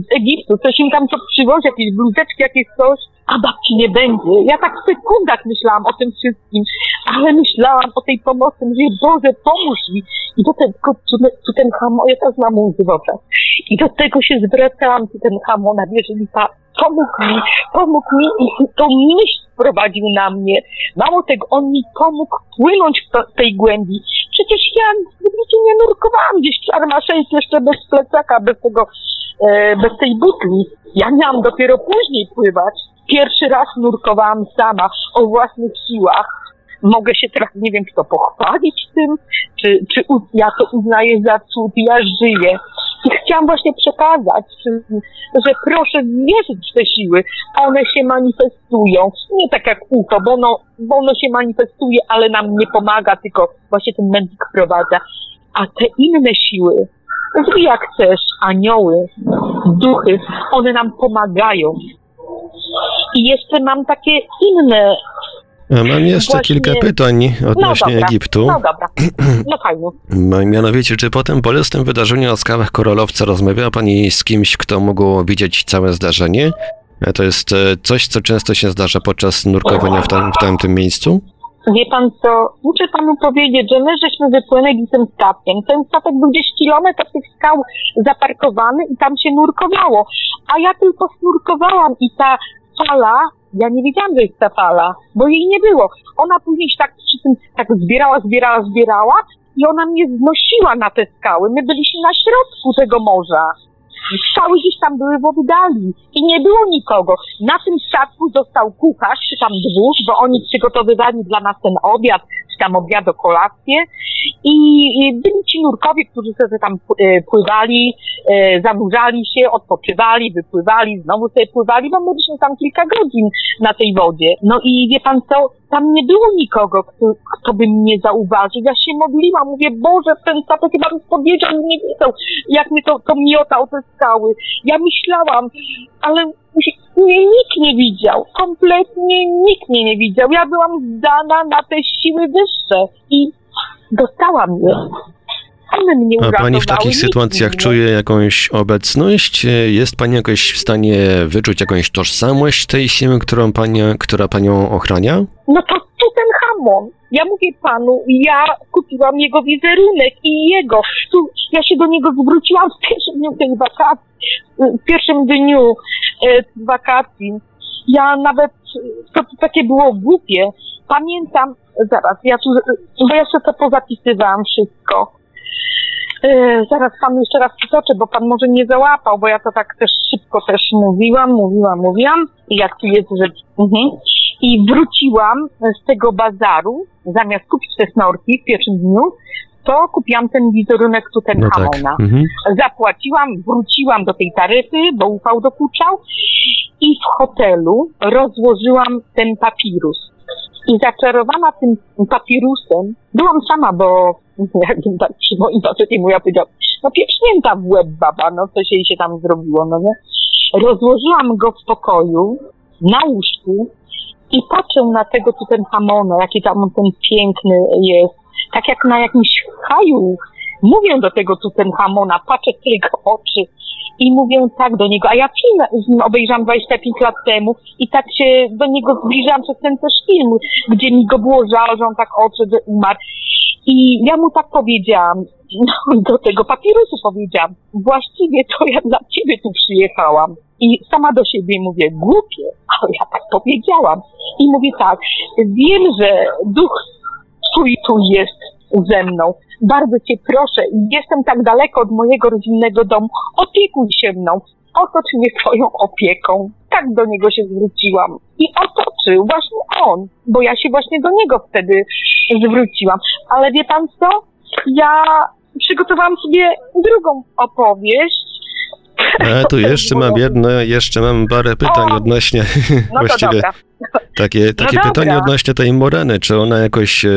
z Egiptu, coś im tam co przywozi, jakieś bluzeczki, jakieś coś, a babci nie będzie. Ja tak w sekundach myślałam o tym wszystkim, ale myślałam o tej pomocy, mówię, Boże, pomóż mi. I do tego ten hamon, ja teraz mam łzy w oczach. I do tego się zwracałam, ten hamon, jeżeli ta pomógł mi, pomógł mi i tą myśl wprowadził na mnie. Mało tego, on mi pomógł płynąć w tej głębi. Przecież ja nigdzie nie nurkowałam gdzieś w Armaszeńc jeszcze bez plecaka, bez tego, e, bez tej butli. Ja miałam dopiero później pływać. Pierwszy raz nurkowałam sama, o własnych siłach. Mogę się teraz, nie wiem, czy to pochwalić tym, czy, czy ja to uznaję za cud. Ja żyję. I chciałam właśnie przekazać, że proszę wierzyć w te siły. One się manifestują. Nie tak jak UFO, bo ono, bo ono się manifestuje, ale nam nie pomaga, tylko właśnie ten mędrek wprowadza. A te inne siły, Nazwij jak chcesz, anioły, duchy, one nam pomagają. I jeszcze mam takie inne. A Mam jeszcze Właśnie- kilka pytań odnośnie dobra. Egiptu. No dobra, no fajnie. M- Mianowicie, czy po tym bolesnym wydarzeniu na skałach koralowca rozmawiała Pani z kimś, kto mógł widzieć całe zdarzenie? E, To jest e, coś, co często się zdarza podczas nurkowania w, tam, w tamtym miejscu? Wie pan co, muszę panu powiedzieć, że my żeśmy wypłynęli tym statkiem. Ten statek był gdzieś kilometr tych skał zaparkowany i tam się nurkowało. A ja tylko snurkowałam i ta fala, ja nie wiedziałam, że jest ta fala, bo jej nie było. Ona później się tak przy tym tak zbierała, zbierała, zbierała i ona mnie znosiła na te skały. My byliśmy na środku tego morza. Skały gdzieś tam były w oddali i nie było nikogo. Na tym statku został kucharz, czy tam dwóch, bo oni przygotowywali dla nas ten obiad, tam obiad kolację. I, byli ci nurkowie, którzy sobie tam e, pływali, e, zanurzali się, odpoczywali, wypływali, znowu sobie pływali, bo byliśmy tam kilka godzin na tej wodzie. No i wie pan co, tam nie było nikogo, kto, kto by mnie zauważył. Ja się modliłam, mówię, Boże, ten statek chyba mi powiedział i nie wiedzą, jak mnie to, to miotał te skały. Ja myślałam, ale mnie nikt nie widział. Kompletnie nikt mnie nie widział. Ja byłam zdana na te siły wyższe i dostałam je. One mnie A Pani w uratowały, takich sytuacjach nie. czuje jakąś obecność? Jest Pani jakoś w stanie wyczuć jakąś tożsamość tej siły, którą pani, która Panią ochrania? No to ten Hamon. Ja mówię panu, ja kupiłam jego wizerunek i jego. Tu, ja się do niego zwróciłam w pierwszym dniu tej wakacji, w pierwszym dniu e, wakacji. Ja nawet, to, to takie było głupie. Pamiętam, zaraz, ja tu, bo ja sobie to pozapisywałam wszystko. E, zaraz panu jeszcze raz przytoczę, bo pan może nie załapał, bo ja to tak też szybko też mówiłam, mówiłam, mówiłam. I jak tu jest rzecz. Mhm. I wróciłam z tego bazaru, zamiast kupić te snorki w pierwszym dniu, to kupiłam ten wizerunek No tak. Tutenhamona. Mhm. Zapłaciłam, wróciłam do tej taryfy, bo ufał dokuczał i w hotelu rozłożyłam ten papirus. I zaczarowana tym papirusem, byłam sama, bo jakbym tak przy moim facecie mówiła, powiedział, no pieprznięta w łeb baba, no co się jej się tam zrobiło, no nie? Rozłożyłam go w pokoju, na łóżku i patrzę na tego Tutenhamona, jaki tam ten piękny jest, tak jak na jakimś haju. Mówię do tego Tutenhamona, patrzę w jego oczy i mówię tak do niego, a ja film obejrzałam 25 lat temu i tak się do niego zbliżałam przez ten też film, gdzie mi go było żal, że on tak odszedł, że umarł. I ja mu tak powiedziałam, no, do tego papirusu powiedziałam, właściwie to ja dla ciebie tu przyjechałam. I sama do siebie mówię, głupie, ale ja tak powiedziałam. I mówię tak, wiem, że duch twój tu jest ze mną. Bardzo cię proszę, jestem tak daleko od mojego rodzinnego domu, opiekuj się mną, otocz mnie twoją opieką. Tak do niego się zwróciłam. I otoczył właśnie on, bo ja się właśnie do niego wtedy zwróciłam. Ale wie pan co? Ja przygotowałam sobie drugą opowieść. A tu jeszcze mam jedno, jeszcze mam parę pytań O! odnośnie No to właściwie dobra. Takie, takie dobra. pytanie odnośnie tej moreny. Czy ona jakoś, e,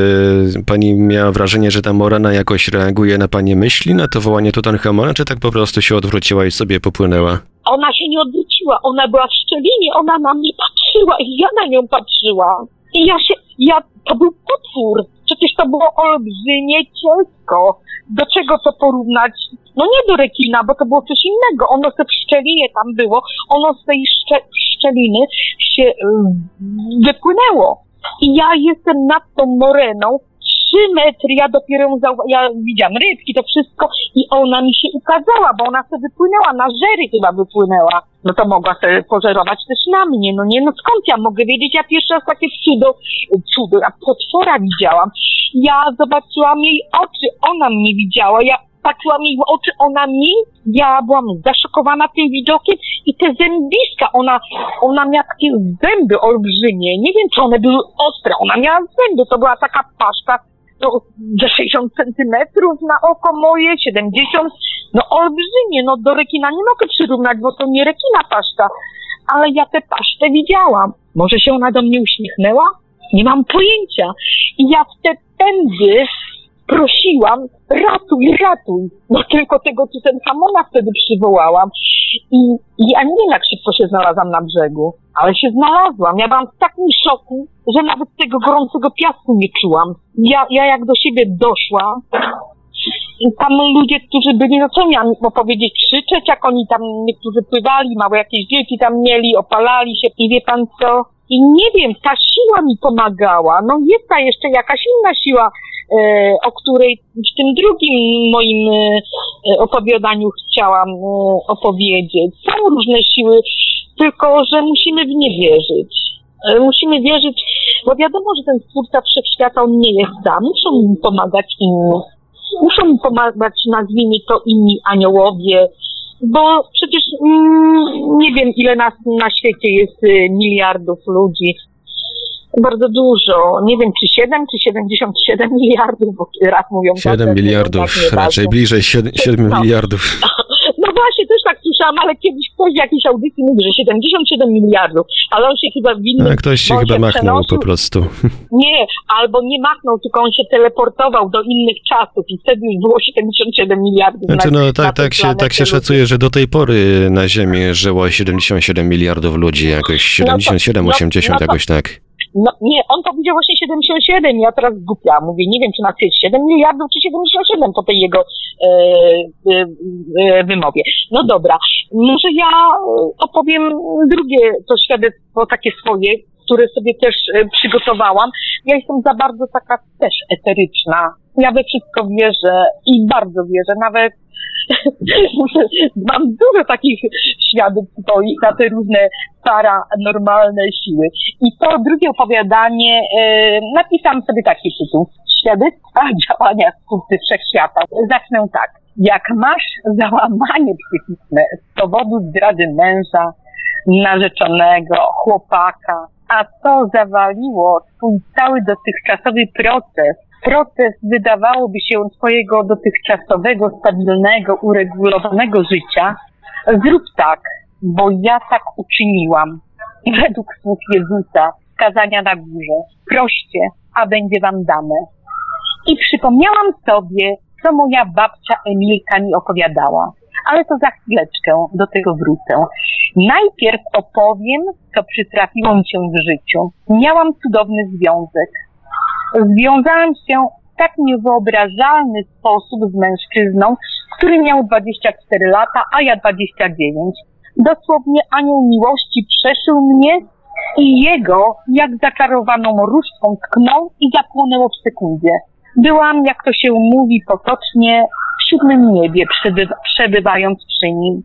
pani miała wrażenie, że ta morena jakoś reaguje na pani myśli, na to wołanie Tutanhamona, czy tak po prostu się odwróciła i sobie popłynęła? Ona się nie odwróciła, ona była w szczelinie, ona na mnie patrzyła i ja na nią patrzyłam. I ja się, ja, to był potwór. Przecież to było olbrzymie cielsko. Do czego to porównać? No nie do rekina, bo to było coś innego. Ono se szczelinie tam było, ono z tej szcze, szczeliny się y, wypłynęło. I ja jestem nad tą moreną, metry, ja dopiero ją ja widziałam rybki, to wszystko i ona mi się ukazała, bo ona sobie wypłynęła, na żery chyba wypłynęła. No to mogła sobie pożerować też na mnie, no nie, no skąd ja mogę wiedzieć, ja pierwszy raz takie cudo, cudo, ja potwora widziałam. Ja zobaczyłam jej oczy, ona mnie widziała, ja patrzyłam jej w oczy, ona mi, ja byłam zaszokowana tym widokiem i te zębiska, ona, ona miała takie zęby olbrzymie, nie wiem czy one były ostre, ona miała zęby, to była taka paszka no, ze 60 centymetrów na oko moje, 70, no olbrzymie, no do rekina nie mogę przyrównać, bo to nie rekina paszcza, ale ja tę paszczę widziałam. Może się ona do mnie uśmiechnęła? Nie mam pojęcia. I ja w te pędy prosiłam, ratuj, ratuj. No tylko tego Tutenhamona wtedy przywołałam. I, I ja nie jak szybko się znalazłam na brzegu, ale się znalazłam. Ja byłam w takim szoku, że nawet tego gorącego piasku nie czułam. Ja, ja jak do siebie doszłam, tam ludzie, którzy byli, no co miałam opowiedzieć, krzyczeć, jak oni tam niektórzy pływali, małe jakieś dzieci tam mieli, opalali się i wie pan co? I nie wiem, ta siła mi pomagała. No jest ta jeszcze jakaś inna siła, e, o której w tym drugim moim e, opowiadaniu chciałam e, opowiedzieć. Są różne siły, tylko że musimy w nie wierzyć. Musimy wierzyć, bo wiadomo, że ten Stwórca Wszechświata, on nie jest sam, muszą mu pomagać inni. Muszą mu pomagać, nazwijmy to, inni aniołowie, bo przecież mm, nie wiem, ile nas na świecie jest y, miliardów ludzi. Bardzo dużo. Nie wiem, czy 7, czy 77 miliardów, bo raz mówią... 7 tak, miliardów, tak, raczej bliżej 7, 7 No. miliardów. No właśnie, też tak słyszałam, ale kiedyś ktoś w jakiejś audycji mówi, że 77 miliardów, ale on się chyba w innym... A ktoś się chyba machnął po prostu. Nie, albo nie machnął, tylko on się teleportował do innych czasów i wtedy było 77 miliardów. Znaczy, na, no tak, tak, się, tak się szacuje, że do tej pory na Ziemi żyło 77 miliardów ludzi, jakoś 77, no- 80, no to- jakoś tak. No nie, on powiedział właśnie 77, ja teraz głupia mówię, nie wiem czy jest 7 miliardów czy 77 po tej jego e, e, e, wymowie. No dobra, może ja opowiem drugie to świadectwo takie swoje, które sobie też e, przygotowałam. Ja jestem za bardzo taka też eteryczna. Ja we wszystko wierzę i bardzo wierzę, nawet mam dużo takich świadectw swoich na te różne paranormalne siły. I to drugie opowiadanie, e, napisałam sobie taki tytuł. Świadectwa działania skutky wszechświata. Zacznę tak. Jak masz załamanie psychiczne z powodu zdrady męża, narzeczonego, chłopaka, a to zawaliło twój cały dotychczasowy proces, proces wydawałoby się twojego dotychczasowego, stabilnego, uregulowanego życia, zrób tak, bo ja tak uczyniłam. Według słów Jezusa, kazania na górze. Proście, a będzie wam dane. I przypomniałam sobie, co moja babcia Emilka mi opowiadała. Ale to za chwileczkę do tego wrócę. Najpierw opowiem, co przytrafiło mi się w życiu. Miałam cudowny związek. Związałam się w tak niewyobrażalny sposób z mężczyzną, który miał 24 lata, a ja 29. Dosłownie anioł miłości przeszył mnie i jego, jak zaczarowaną różdżką, tknął i zapłonęło w sekundzie. Byłam, jak to się mówi potocznie, w siódmym niebie, przebywa, przebywając przy nim.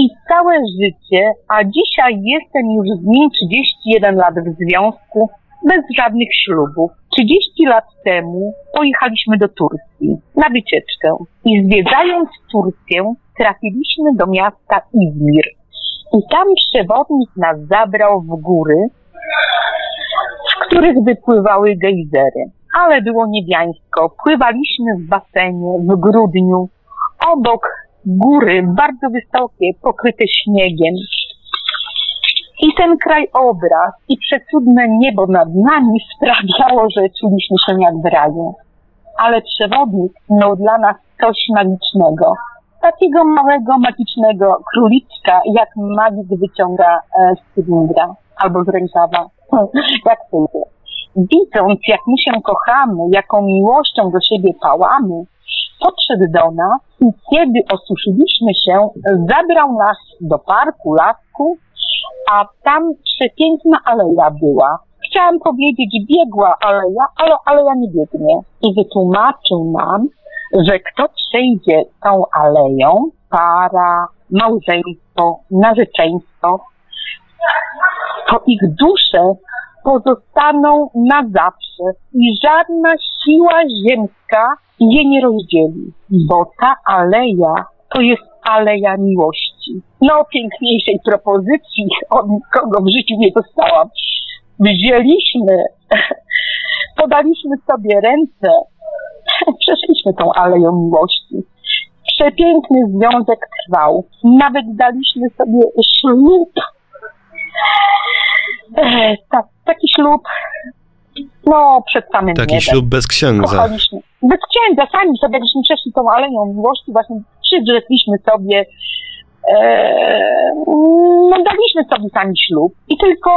I całe życie, a dzisiaj jestem już z nim 31 lat w związku, bez żadnych ślubów. 30 lat temu pojechaliśmy do Turcji na wycieczkę i zwiedzając Turcję trafiliśmy do miasta Izmir. I tam przewodnik nas zabrał w góry, z których wypływały gejzery. Ale było niebiańsko. Pływaliśmy w basenie w grudniu. Obok góry, bardzo wysokie, pokryte śniegiem. I ten krajobraz i przecudne niebo nad nami sprawiało, że czuliśmy się jak w raju. Ale przewodnik miał dla nas coś magicznego. Takiego małego, magicznego króliczka, jak magik wyciąga e, z cylindra albo z rękawa. jak tylko. Widząc, jak my się kochamy, jaką miłością do siebie pałamy, podszedł do nas i kiedy osuszyliśmy się, zabrał nas do parku, lasku, a tam przepiękna aleja była. Chciałam powiedzieć biegła aleja, ale aleja nie biegnie. I wytłumaczył nam, że kto przejdzie tą aleją, para, małżeństwo, narzeczeństwo, to ich dusze pozostaną na zawsze i żadna siła ziemska je nie rozdzieli, bo ta aleja to jest aleja miłości. No, piękniejszej propozycji od nikogo w życiu nie dostałam. Wzięliśmy podaliśmy sobie ręce, przeszliśmy tą aleją miłości. Przepiękny związek trwał. Nawet daliśmy sobie ślub. E, tak, taki ślub, no, przed samym Taki niebem. ślub bez księdza. Kochaliśmy. Bez księdza, sami sobie, jakśmy przeszli tą aleją miłości, właśnie przydrzekliśmy sobie, no daliśmy sobie sami ślub i tylko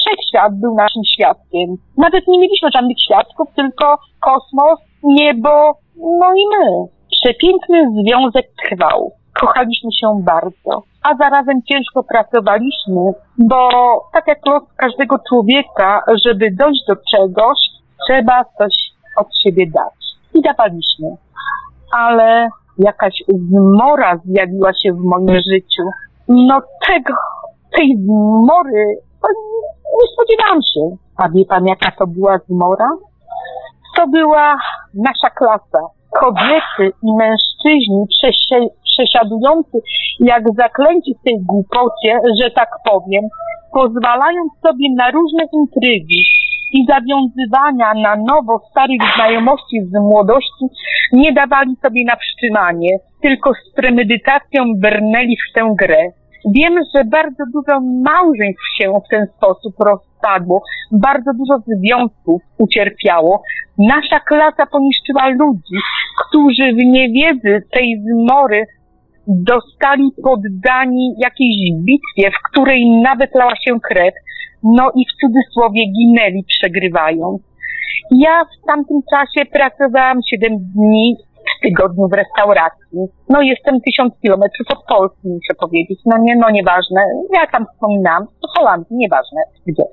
wszechświat był naszym świadkiem. Nawet nie mieliśmy żadnych świadków, tylko kosmos, niebo, no i my. Przepiękny związek trwał. Kochaliśmy się bardzo, a zarazem ciężko pracowaliśmy, bo tak jak los każdego człowieka, żeby dojść do czegoś, trzeba coś od siebie dać. I dawaliśmy. Ale jakaś zmora zjawiła się w moim życiu. No tego, tej zmory, to nie spodziewałam się. A wie pan jaka to była zmora? To była nasza klasa. Kobiety i mężczyźni przesiadujący jak zaklęci w tej głupocie, że tak powiem, pozwalając sobie na różne intrygi i zawiązywania na nowo starych znajomości z młodości, nie dawali sobie na wstrzymanie, tylko z premedytacją brnęli w tę grę. Wiem, że bardzo dużo małżeństw się w ten sposób rozpadło, bardzo dużo związków ucierpiało. Nasza klasa poniszczyła ludzi, którzy w niewiedzy tej zmory dostali poddani jakiejś bitwie, w której nawet lała się krew, no i w cudzysłowie ginęli przegrywając. Ja w tamtym czasie pracowałam 7 dni w tygodniu w restauracji. No jestem tysiąc kilometrów od Polski, muszę powiedzieć. No nie, no nieważne. Ja tam wspominam, w Holandii, nieważne gdzie.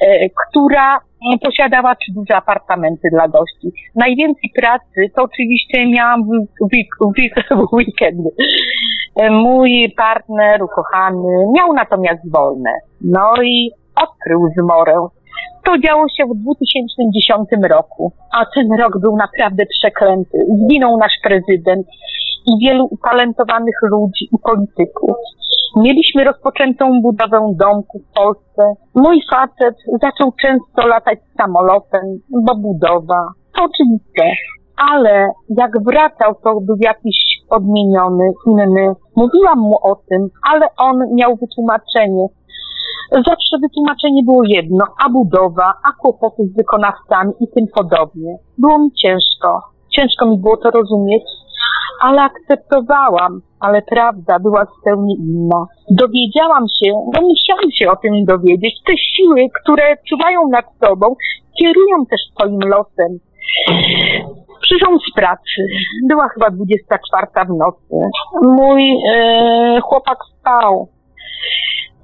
E, która mm, posiadała trzy duże apartamenty dla gości. Najwięcej pracy to oczywiście miałam w, w, w, weekendy. E, Mój partner ukochany miał natomiast wolne. No i odkrył zmorę. To działo się w 2010 roku, a ten rok był naprawdę przeklęty. Zginął nasz prezydent i wielu utalentowanych ludzi i polityków. Mieliśmy rozpoczętą budowę domku w Polsce. Mój facet zaczął często latać samolotem, bo budowa. To oczywiste. Ale jak wracał, to był jakiś odmieniony, inny. Mówiłam mu o tym, ale on miał wytłumaczenie. Zawsze wytłumaczenie było jedno, a budowa, a kłopoty z wykonawcami i tym podobnie. Było mi ciężko. Ciężko mi było to rozumieć, ale akceptowałam. Ale prawda była zupełnie inna. Dowiedziałam się, bo musiałam się o tym dowiedzieć, te siły, które czuwają nad sobą, kierują też twoim losem. Przyszłam z pracy. Była chyba 24 w nocy. Mój e, chłopak spał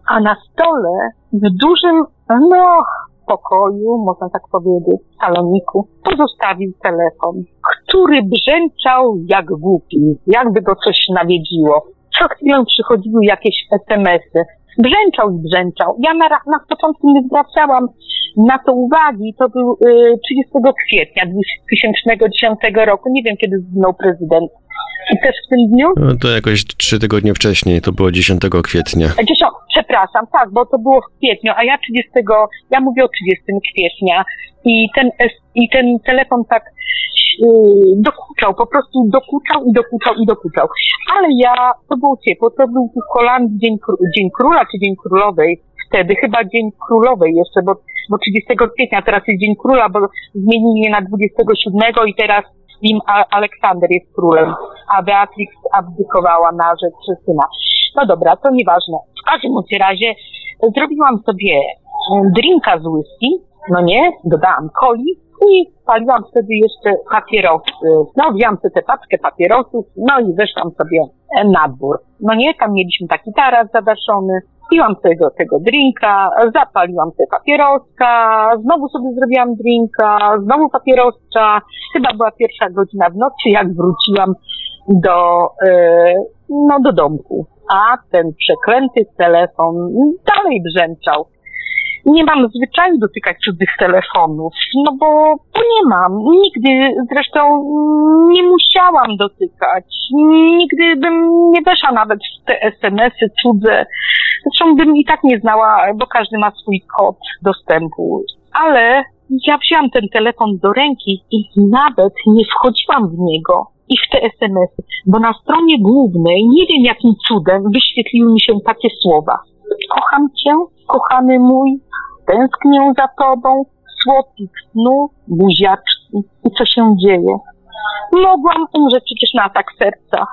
a na stole w dużym, no, pokoju, można tak powiedzieć, saloniku, pozostawił telefon, który brzęczał jak głupi, jakby go coś nawiedziło. Co chwilę przychodziły jakieś SMS-y. Brzęczał i brzęczał. Ja na, na początku nie zwracałam na to uwagi. To był y, 30 kwietnia 2010 roku. Nie wiem, kiedy zginął prezydent. I też w tym dniu No to jakoś trzy tygodnie wcześniej, to było 10 kwietnia. Dziesiąt, przepraszam, tak, bo to było w kwietniu, a ja 30, ja mówię o 30 kwietnia i ten, i ten telefon tak yy, dokuczał, po prostu dokuczał i dokuczał i dokuczał. Ale ja, to było ciepło, to był tu w Holandii Dzień, Dzień Króla czy Dzień Królowej, wtedy chyba Dzień Królowej jeszcze, bo, bo 30 kwietnia teraz jest Dzień Króla, bo zmienili je na 27 i teraz nim Aleksander jest królem, a Beatrix abdykowała na rzecz syna. No dobra, to nieważne. W każdym razie zrobiłam sobie mm, drinka z whisky, no nie, dodałam coli i paliłam wtedy jeszcze papierosy. No, wziąłam sobie tę paczkę papierosów, no i wyszłam sobie na dwór. No nie, tam mieliśmy taki taras zadaszony, piłam do tego drinka, zapaliłam sobie papieroska, znowu sobie zrobiłam drinka, znowu papieroska. Chyba była pierwsza godzina w nocy, jak wróciłam do, e, no, do domku. A ten przeklęty telefon dalej brzęczał. Nie mam zwyczaju dotykać cudzych telefonów, no bo, bo nie mam. Nigdy zresztą nie musiałam dotykać. Nigdy bym nie weszła nawet w te SMS-y cudze. Zresztą bym i tak nie znała, bo każdy ma swój kod dostępu. Ale ja wzięłam ten telefon do ręki i nawet nie wchodziłam w niego i w te SMS-y, bo na stronie głównej, nie wiem jakim cudem, wyświetliły mi się takie słowa. Kocham cię, kochany mój, tęsknię za tobą, słodkich snu, buziaczki. I co się dzieje? Mogłam umrzeć przecież na atak serca,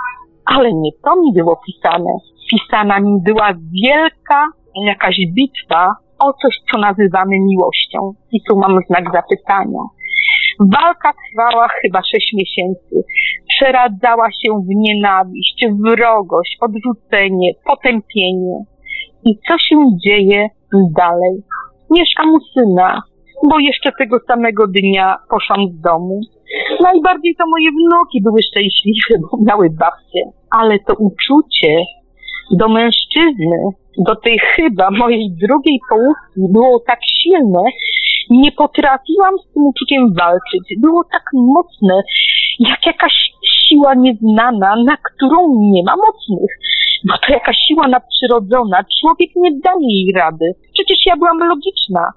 ale nie to mi było pisane. Pisana mi była wielka jakaś bitwa o coś, co nazywamy miłością. I tu mam znak zapytania. Walka trwała chyba sześć miesięcy. Przeradzała się w nienawiść, wrogość, odrzucenie, potępienie. I co się dzieje dalej? Mieszkam u syna, bo jeszcze tego samego dnia poszłam z domu. Najbardziej to moje wnuki były szczęśliwe, bo miały babcie, ale to uczucie do mężczyzny, do tej chyba mojej drugiej połówki było tak silne, nie potrafiłam z tym uczuciem walczyć. Było tak mocne, jak jakaś siła nieznana, na którą nie ma mocnych. Bo to jakaś siła nadprzyrodzona. Człowiek nie da jej rady. Przecież ja byłam logiczna.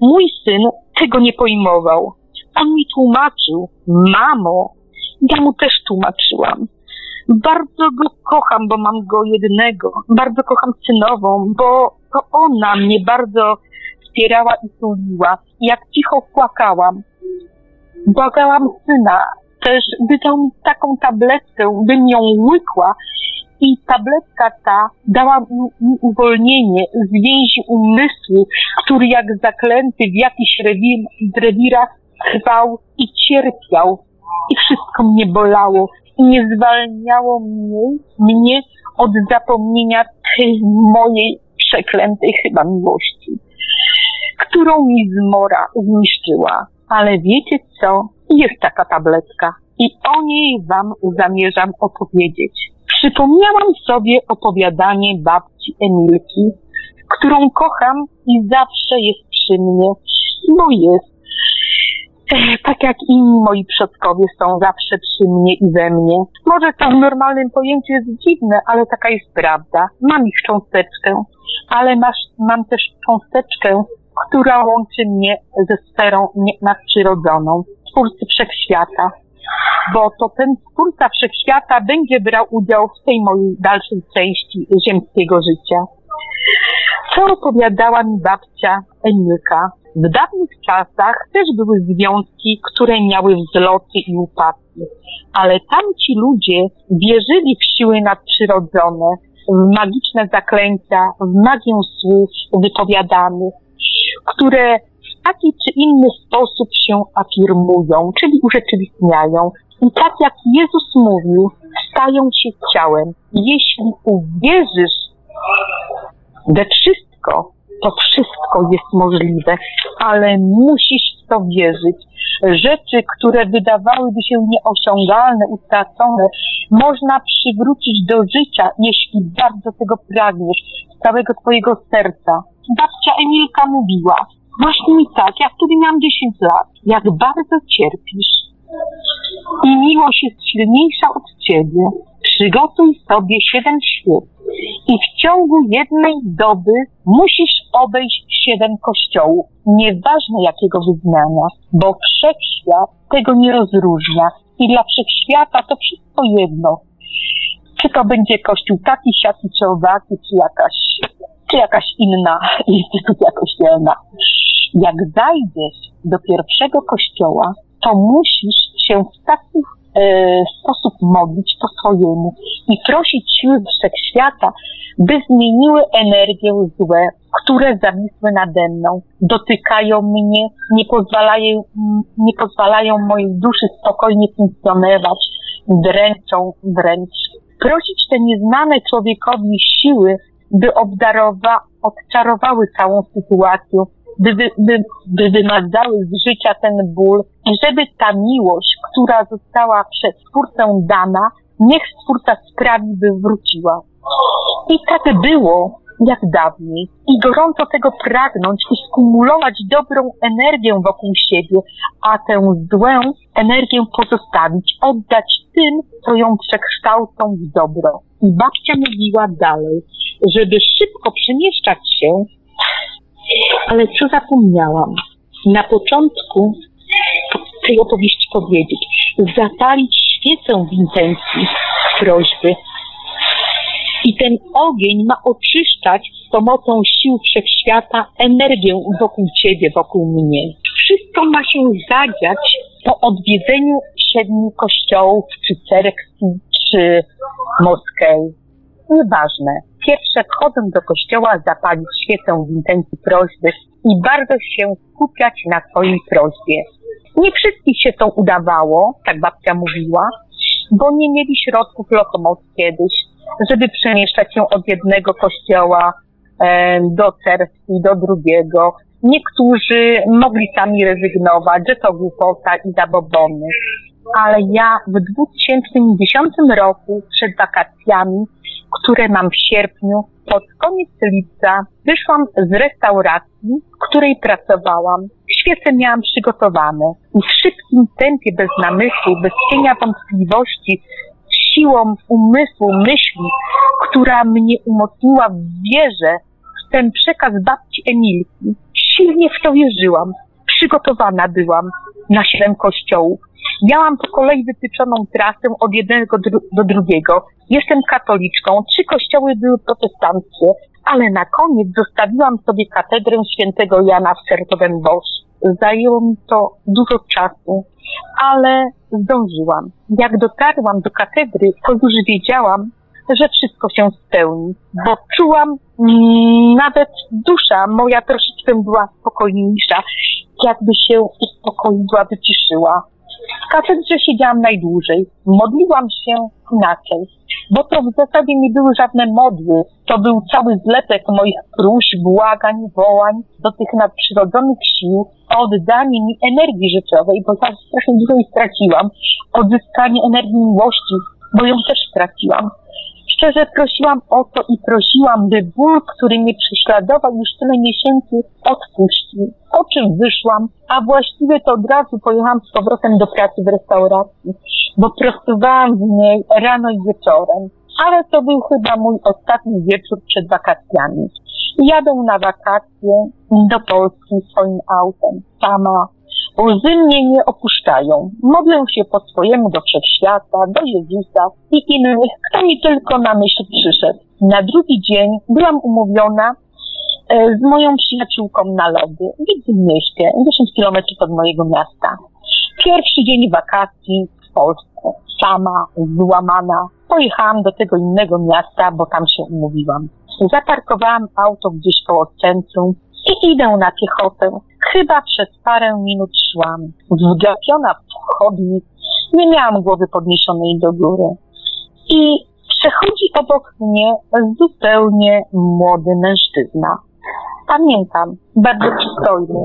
Mój syn tego nie pojmował. On mi tłumaczył, mamo, ja mu też tłumaczyłam. Bardzo go kocham, bo mam go jednego. Bardzo kocham synową, bo to ona mnie bardzo wspierała i tuliła. Jak cicho płakałam. Błagałam syna, też wydał mi taką tabletkę, bym ją łykła i tabletka ta dała mi uwolnienie z więzi umysłu, który jak zaklęty w jakichś rewirach trwał i cierpiał. I wszystko mnie bolało i nie zwalniało mnie, mnie od zapomnienia tej mojej przeklętej chyba miłości, którą mi zmora zniszczyła. Ale wiecie co? Jest taka tabletka i o niej wam zamierzam opowiedzieć. Przypomniałam sobie opowiadanie babci Emilki, którą kocham i zawsze jest przy mnie, bo jest tak jak inni moi przodkowie są zawsze przy mnie i we mnie. Może to w normalnym pojęciu jest dziwne, ale taka jest prawda. Mam ich cząsteczkę, ale masz, mam też cząsteczkę, która łączy mnie ze sferą nadprzyrodzoną, twórcy wszechświata. Bo to ten twórca wszechświata będzie brał udział w tej mojej dalszej części ziemskiego życia. Co opowiadała mi babcia Emilka, w dawnych czasach też były związki, które miały wzloty i upadki, ale tamci ludzie wierzyli w siły nadprzyrodzone, w magiczne zaklęcia, w magię słów wypowiadanych, które taki czy inny sposób się afirmują, czyli urzeczywistniają. I tak jak Jezus mówił, stają się ciałem. Jeśli uwierzysz we wszystko, to wszystko jest możliwe, ale musisz w to wierzyć. Rzeczy, które wydawałyby się nieosiągalne, utracone, można przywrócić do życia, jeśli bardzo tego pragniesz, z całego twojego serca. Babcia Emilka mówiła, właśnie mi tak, ja wtedy miałam 10 lat, jak bardzo cierpisz i miłość jest silniejsza od ciebie, przygotuj sobie siedem świec i w ciągu jednej doby musisz obejść siedem kościołów, nieważne jakiego wyznania, bo wszechświat tego nie rozróżnia. I dla wszechświata to wszystko jedno. Czy to będzie kościół taki, siaki, czy owaki, czy jakaś, czy jakaś inna instytucja kościelna. Jak zajdziesz do pierwszego kościoła, to musisz się w taki e, sposób modlić po swojemu i prosić siły wszechświata, by zmieniły energię złe, które zawisły nade mną, dotykają mnie, nie pozwalają, nie pozwalają mojej duszy spokojnie funkcjonować, dręczą wręcz. Prosić te nieznane człowiekowi siły, by obdarowa, odczarowały całą sytuację, by, by, by, wymazały z życia ten ból żeby ta miłość, która została przez Twórcę dana, niech Stwórca sprawi, by wróciła. I tak było, jak dawniej, i gorąco tego pragnąć i skumulować dobrą energię wokół siebie, a tę złą energię pozostawić, oddać tym, co ją przekształcą w dobro. I babcia mówiła dalej, żeby szybko przemieszczać się, ale co zapomniałam? na początku tej opowieści powiedzieć. Zapalić świecę w intencji prośby. I ten ogień ma oczyszczać z pomocą sił wszechświata energię wokół ciebie, wokół mnie. Wszystko ma się zadziać po odwiedzeniu siedmiu kościołów, czy cerkwi, czy moskej. Nieważne. Pierwsze wchodzę do kościoła, zapalić świecę w intencji prośby i bardzo się skupiać na swojej prośbie. Nie wszystkich się to udawało, tak babcia mówiła, bo nie mieli środków lokomocji kiedyś, żeby przemieszczać się od jednego kościoła e, do cerkwi, do drugiego. Niektórzy mogli sami rezygnować, że to głupota i zabobony. Ale ja w 2010 roku, przed wakacjami, które mam w sierpniu, pod koniec lipca wyszłam z restauracji, w której pracowałam. Świece miałam przygotowane i w szybkim tempie, bez namysłu, bez cienia wątpliwości, siłą umysłu, myśli, która mnie umocniła w wierze w ten przekaz babci Emilki. Silnie w to wierzyłam. Przygotowana byłam na siedem kościołów. Miałam po kolei wytyczoną trasę od jednego do drugiego. Jestem katoliczką, trzy kościoły były protestanckie, ale na koniec zostawiłam sobie katedrę świętego Jana w Sertowenbosch. Zajęło mi to dużo czasu, ale zdążyłam. Jak dotarłam do katedry, to już wiedziałam, że wszystko się spełni, bo czułam mm, nawet dusza moja troszeczkę była spokojniejsza, jakby się uspokoiła, wyciszyła. W katedrze siedziałam najdłużej. Modliłam się inaczej, bo to w zasadzie nie były żadne modły. To był cały zlepek moich próśb, błagań, wołań do tych nadprzyrodzonych sił o oddanie mi energii życiowej, bo ja strasznie dużo jej straciłam. Odzyskanie energii miłości, bo ją też straciłam. Szczerze prosiłam o to i prosiłam, by ból, który mnie prześladował już tyle miesięcy, odpuścił. Po czym wyszłam, a właściwie to od razu pojechałam z powrotem do pracy w restauracji, bo pracowałam w niej rano i wieczorem. Ale to był chyba mój ostatni wieczór przed wakacjami. Jadę na wakacje do Polski swoim autem, sama, Łzy mnie nie opuszczają. Modlę się po swojemu do wszechświata, do Jezusa i innych, kto mi tylko na myśl przyszedł. Na drugi dzień byłam umówiona e, z moją przyjaciółką na lody w tym mieście, 10 kilometrów od mojego miasta. Pierwszy dzień wakacji w Polsce, sama, wyłamana. Pojechałam do tego innego miasta, bo tam się umówiłam. Zaparkowałam auto gdzieś koło centrum i idę na piechotę. Chyba przez parę minut szłam. Wgapiona w chodnik, nie miałam głowy podniesionej do góry. I przechodzi obok mnie zupełnie młody mężczyzna. Pamiętam, bardzo przystojny.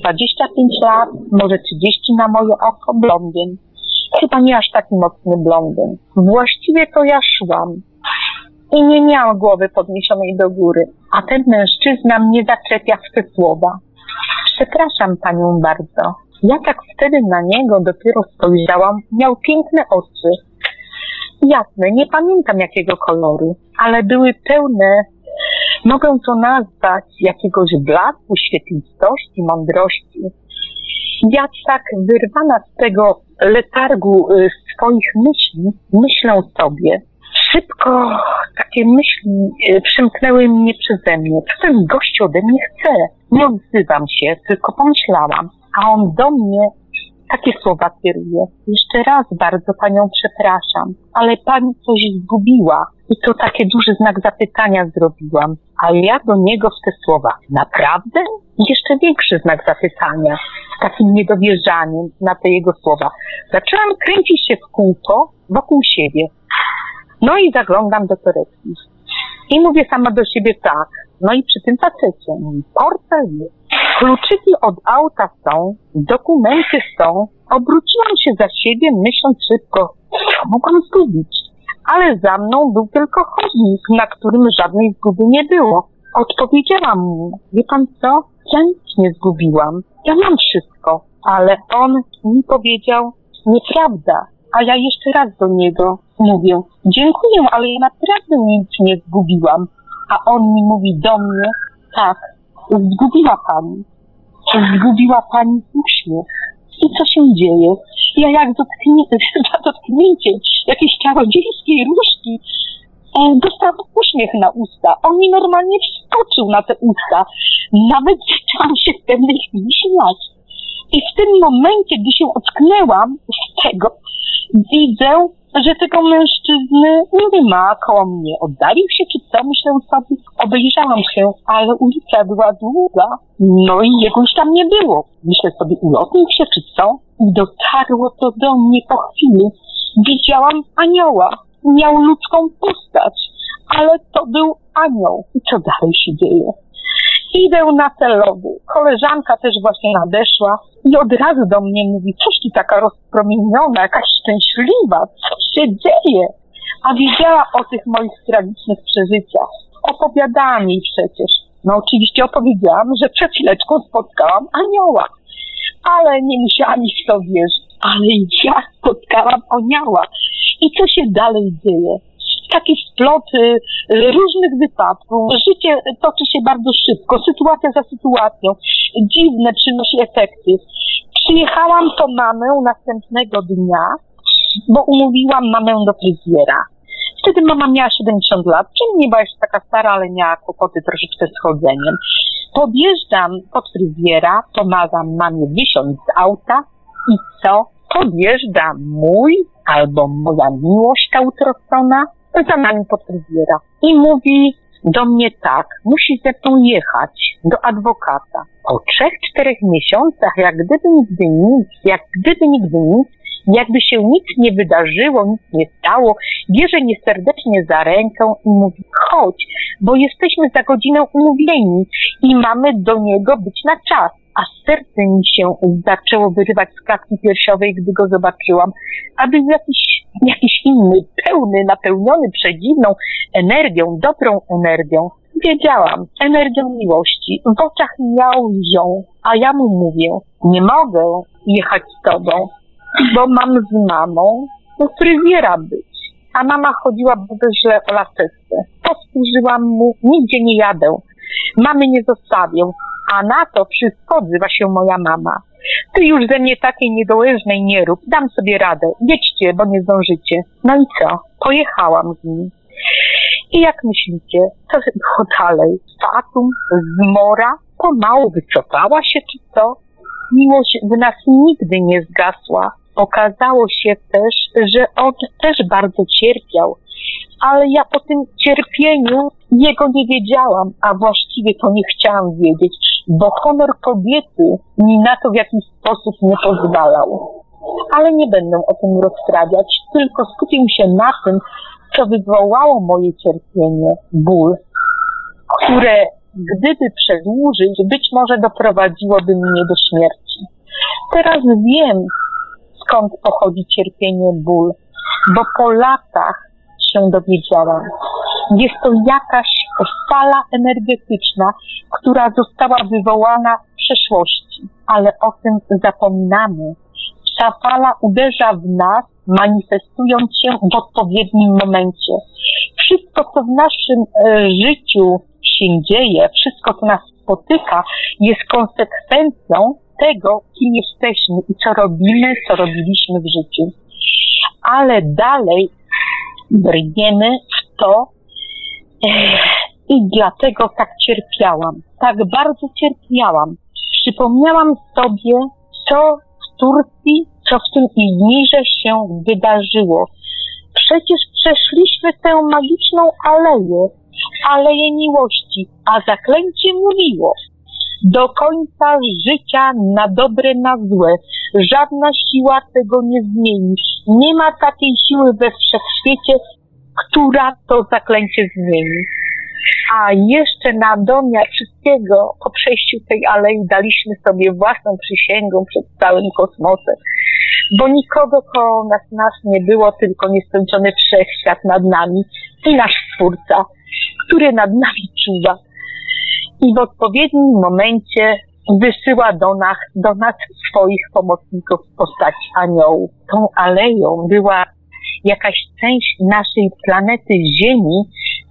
25 lat, może 30 na moje oko, blondyn. Chyba nie aż taki mocny blondyn. Właściwie to ja szłam i nie miałam głowy podniesionej do góry, a ten mężczyzna mnie zaczepia w te słowa. Przepraszam panią bardzo. Ja tak wtedy na niego dopiero spojrzałam. Miał piękne oczy. Jasne, nie pamiętam jakiego koloru, ale były pełne, mogę to nazwać, jakiegoś blasku, świetlistości, mądrości. Ja tak wyrwana z tego letargu y, swoich myśli, myślę sobie, szybko takie myśli y, przymknęły mnie przeze mnie. Co ten gość ode mnie chce? Nie odzywam się, tylko pomyślałam. A on do mnie takie słowa kieruje. Jeszcze raz bardzo panią przepraszam, ale pani coś zgubiła. I to takie duży znak zapytania zrobiłam. A ja do niego w te słowa. Naprawdę? I jeszcze większy znak zapytania. Z takim niedowierzaniem na te jego słowa. Zaczęłam kręcić się w kółko wokół siebie. No i zaglądam do torebki. I mówię sama do siebie tak. No i przy tym facecie, portfel jest, kluczyki od auta są, dokumenty są. Obróciłam się za siebie, myśląc szybko, co mogłam zgubić. Ale za mną był tylko chodnik, na którym żadnej zguby nie było. Odpowiedziałam mu, wie pan co? Ja nic nie zgubiłam. Ja mam wszystko. Ale on mi powiedział, nieprawda. A ja jeszcze raz do niego mówię, dziękuję, ale ja naprawdę nic nie zgubiłam. A on mi mówi do mnie, tak, zgubiła pani. zgubiła pani uśmiech. I co się dzieje? Ja jak dotknie, za dotknięciem jakiejś czarodziejskiej różki e, dostałam uśmiech na usta. On mi normalnie wskoczył na te usta. Nawet zaczęłam się w pewnej chwili śmiać. I w tym momencie, gdy się ocknęłam z tego, widzę, że tego mężczyzny nie ma koło mnie. Oddalił się czy co? Myślę sobie, obejrzałam się, ale ulica była długa, no i jego już tam nie było. Myślę sobie, ulotnił się czy co? I dotarło to do mnie po chwili. Widziałam anioła. Miał ludzką postać, ale to był anioł. I co dalej się dzieje? Idę na te. Koleżanka też właśnie nadeszła i od razu do mnie mówi, coś ty taka rozpromieniona, jakaś szczęśliwa, co się dzieje? A wiedziała o tych moich tragicznych przeżyciach. Opowiadałam jej przecież. No oczywiście opowiedziałam, że przed chwileczką spotkałam anioła. Ale nie musiała mi w to wierzyć. Ale ja spotkałam anioła. I co się dalej dzieje? Taki splot y, różnych wypadków. Życie toczy się bardzo szybko, sytuacja za sytuacją. Dziwne przynosi efekty. Przyjechałam po mamę następnego dnia, bo umówiłam mamę do fryzjera. Wtedy mama miała 70 lat, czyli nie była jeszcze taka stara, ale miała kłopoty troszeczkę z chodzeniem. Podjeżdżam pod fryzjera, pomagam mamie wysiąść z auta i co? Podjeżdża mój albo moja miłość ta utrocona pod fryzjera i mówi do mnie tak, musi ze mną jechać do adwokata. Po trzech, czterech miesiącach, jak gdyby nigdy nic, jak gdyby nigdy nic, jakby się nic nie wydarzyło, nic nie stało, bierze mnie serdecznie za rękę i mówi, chodź, bo jesteśmy za godzinę umówieni i mamy do niego być na czas a serce mi się zaczęło wyrywać z klatki piersiowej, gdy go zobaczyłam, a był jakiś, jakiś inny, pełny, napełniony przedziwną energią, dobrą energią. Wiedziałam, energią miłości. W oczach miał ją, a ja mu mówię, nie mogę jechać z tobą, bo mam z mamą do fryzjera być. A mama chodziła bardzo źle o laseczce. Powtórzyłam mu, nigdzie nie jadę. Mamy nie zostawię. A na to wszystko odzywa się moja mama. Ty już ze mnie takiej niedołężnej nie rób, dam sobie radę. Jedźcie, bo nie zdążycie. No i co? Pojechałam z nim. I jak myślicie, co było dalej? Fatum, zmora, pomału wycofała się czy co? Miłość w nas nigdy nie zgasła. Okazało się też, że on też bardzo cierpiał, ale ja o tym cierpieniu jego nie wiedziałam, a właściwie to nie chciałam wiedzieć, bo honor kobiety mi na to w jakiś sposób nie pozwalał. Ale nie będę o tym rozprawiać, tylko skupię się na tym, co wywołało moje cierpienie, ból, które gdyby przedłużyć, być może doprowadziłoby mnie do śmierci. Teraz wiem, skąd pochodzi cierpienie, ból, bo po latach się dowiedziałam. Jest to jakaś fala energetyczna, która została wywołana w przeszłości, ale o tym zapominamy. Ta fala uderza w nas, manifestując się w odpowiednim momencie. Wszystko, co w naszym e, życiu się dzieje, wszystko, co nas spotyka, jest konsekwencją tego, kim jesteśmy i co robimy, co robiliśmy w życiu. Ale dalej brniemy w to i dlatego tak cierpiałam. Tak bardzo cierpiałam. Przypomniałam sobie, co w Turcji, co w tym Izmirze się wydarzyło. Przecież przeszliśmy tę magiczną aleję, aleję miłości, a zaklęcie mówiło, do końca życia na dobre, na złe. Żadna siła tego nie zmieni. Nie ma takiej siły we wszechświecie, która to zaklęcie zmieni. A jeszcze na domiar wszystkiego po przejściu tej alei daliśmy sobie własną przysięgą przed całym kosmosem. Bo nikogo koło nas, nas nie było, tylko nieskończony wszechświat nad nami i nasz Stwórca, który nad nami czuwa i w odpowiednim momencie wysyła do nas, do nas swoich pomocników w postaci aniołów. Tą aleją była jakaś część naszej planety Ziemi,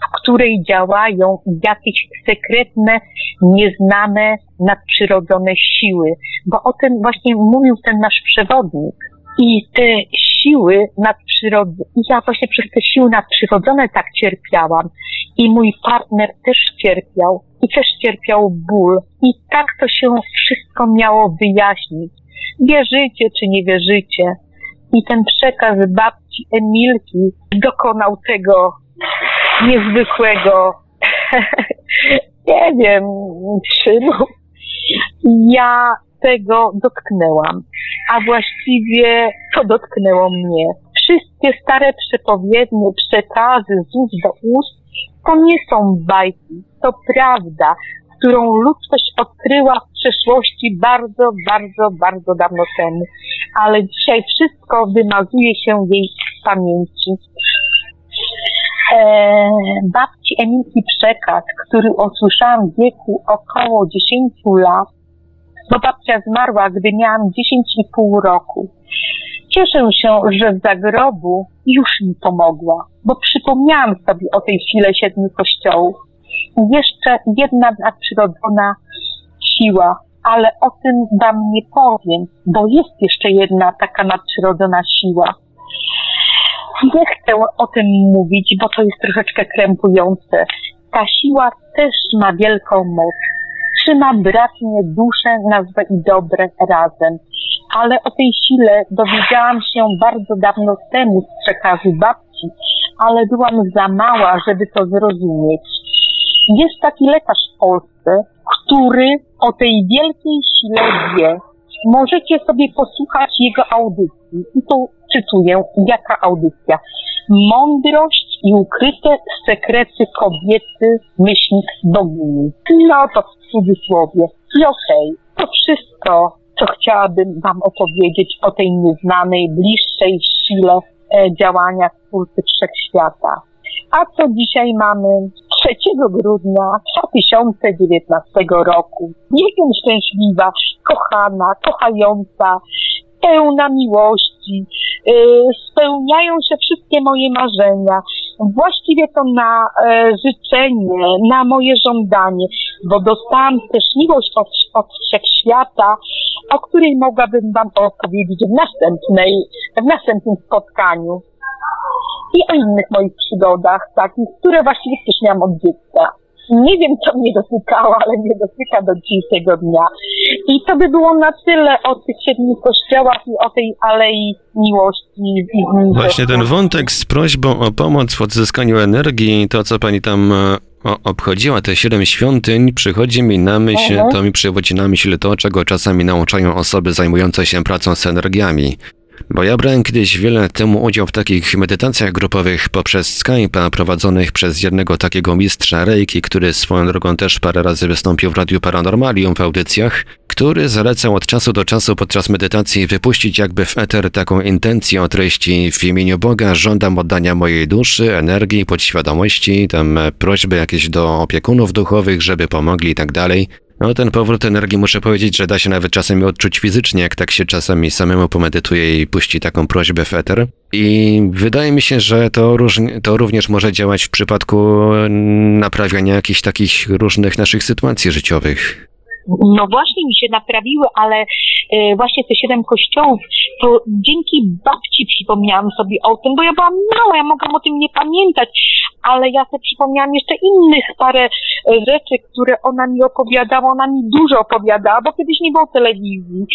w której działają jakieś sekretne, nieznane, nadprzyrodzone siły. Bo o tym właśnie mówił ten nasz przewodnik. I te siły nadprzyrodzone, ja właśnie przez te siły nadprzyrodzone tak cierpiałam. I mój partner też cierpiał. I też cierpiał ból. I tak to się wszystko miało wyjaśnić. Wierzycie czy nie wierzycie. I ten przekaz babci Emilki dokonał tego niezwykłego, nie wiem, czynu. Ja tego dotknęłam, a właściwie to dotknęło mnie. Wszystkie stare przepowiednie, przekazy z ust do ust, to nie są bajki, to prawda, którą ludzkość odkryła w przeszłości bardzo, bardzo, bardzo dawno temu. Ale dzisiaj wszystko wymazuje się jej pamięci. Eee, babci Emilki przekaz, który usłyszałam w wieku około 10 lat, bo babcia zmarła, gdy miałam 10,5 roku. Cieszę się, że w zagrobu już mi pomogła, bo przypomniałam sobie o tej chwile siedmiu kościołów. Jeszcze jedna nadprzyrodzona siła, ale o tym wam nie powiem, bo jest jeszcze jedna taka nadprzyrodzona siła. Nie chcę o tym mówić, bo to jest troszeczkę krępujące. Ta siła też ma wielką moc. Trzyma bratnie dusze na złe i dobre razem. Ale o tej sile dowiedziałam się bardzo dawno temu z przekazu babci, ale byłam za mała, żeby to zrozumieć. Jest taki lekarz w Polsce, który o tej wielkiej sile wie. Możecie sobie posłuchać jego audycji. I tu cytuję, jaka audycja. Mądrość i ukryte sekrety kobiety, myślnik bogini. No to w cudzysłowie. I okej, okay, to wszystko, co chciałabym wam opowiedzieć o tej nieznanej, bliższej sile e, działania Twórcy Wszechświata. A co dzisiaj mamy? 3 grudnia 2019 roku. Jestem szczęśliwa, kochana, kochająca, pełna miłości. Yy, spełniają się wszystkie moje marzenia. Właściwie to na e, życzenie, na moje żądanie, bo dostałam też miłość od, od wszechświata, o której mogłabym Wam opowiedzieć w następnej, w następnym spotkaniu i o innych moich przygodach, takich, które właściwie też miałam od dziecka. Nie wiem, co mnie dotykało, ale mnie dotyka do dzisiejszego dnia. I to by było na tyle o tych siedmiu kościołach i o tej Alei Miłości. Właśnie ten wątek z prośbą o pomoc w odzyskaniu energii, to co pani tam e, obchodziła te siedem świątyń, przychodzi mi na myśl, mhm. to mi przywodzi na myśl to, czego czasami nauczają osoby zajmujące się pracą z energiami. Bo ja brałem kiedyś wiele lat temu udział w takich medytacjach grupowych poprzez Skype'a prowadzonych przez jednego takiego mistrza Reiki, który swoją drogą też parę razy wystąpił w Radiu Paranormalium w audycjach, który zalecał od czasu do czasu podczas medytacji wypuścić jakby w eter taką intencję o treści w imieniu Boga żądam oddania mojej duszy, energii, podświadomości, tam prośby jakieś do opiekunów duchowych, żeby pomogli i tak dalej. No ten powrót energii muszę powiedzieć, że da się nawet czasami odczuć fizycznie, jak tak się czasami samemu pomedytuje i puści taką prośbę w eter. I wydaje mi się, że to, to również może działać w przypadku naprawiania jakichś takich różnych naszych sytuacji życiowych. No właśnie mi się naprawiły, ale e, właśnie te siedem kościołów, to dzięki babci przypomniałam sobie o tym, bo ja byłam mała, ja mogłam o tym nie pamiętać, ale ja sobie przypomniałam jeszcze innych parę e, rzeczy, które ona mi opowiadała, ona mi dużo opowiadała, bo kiedyś nie było telewizji.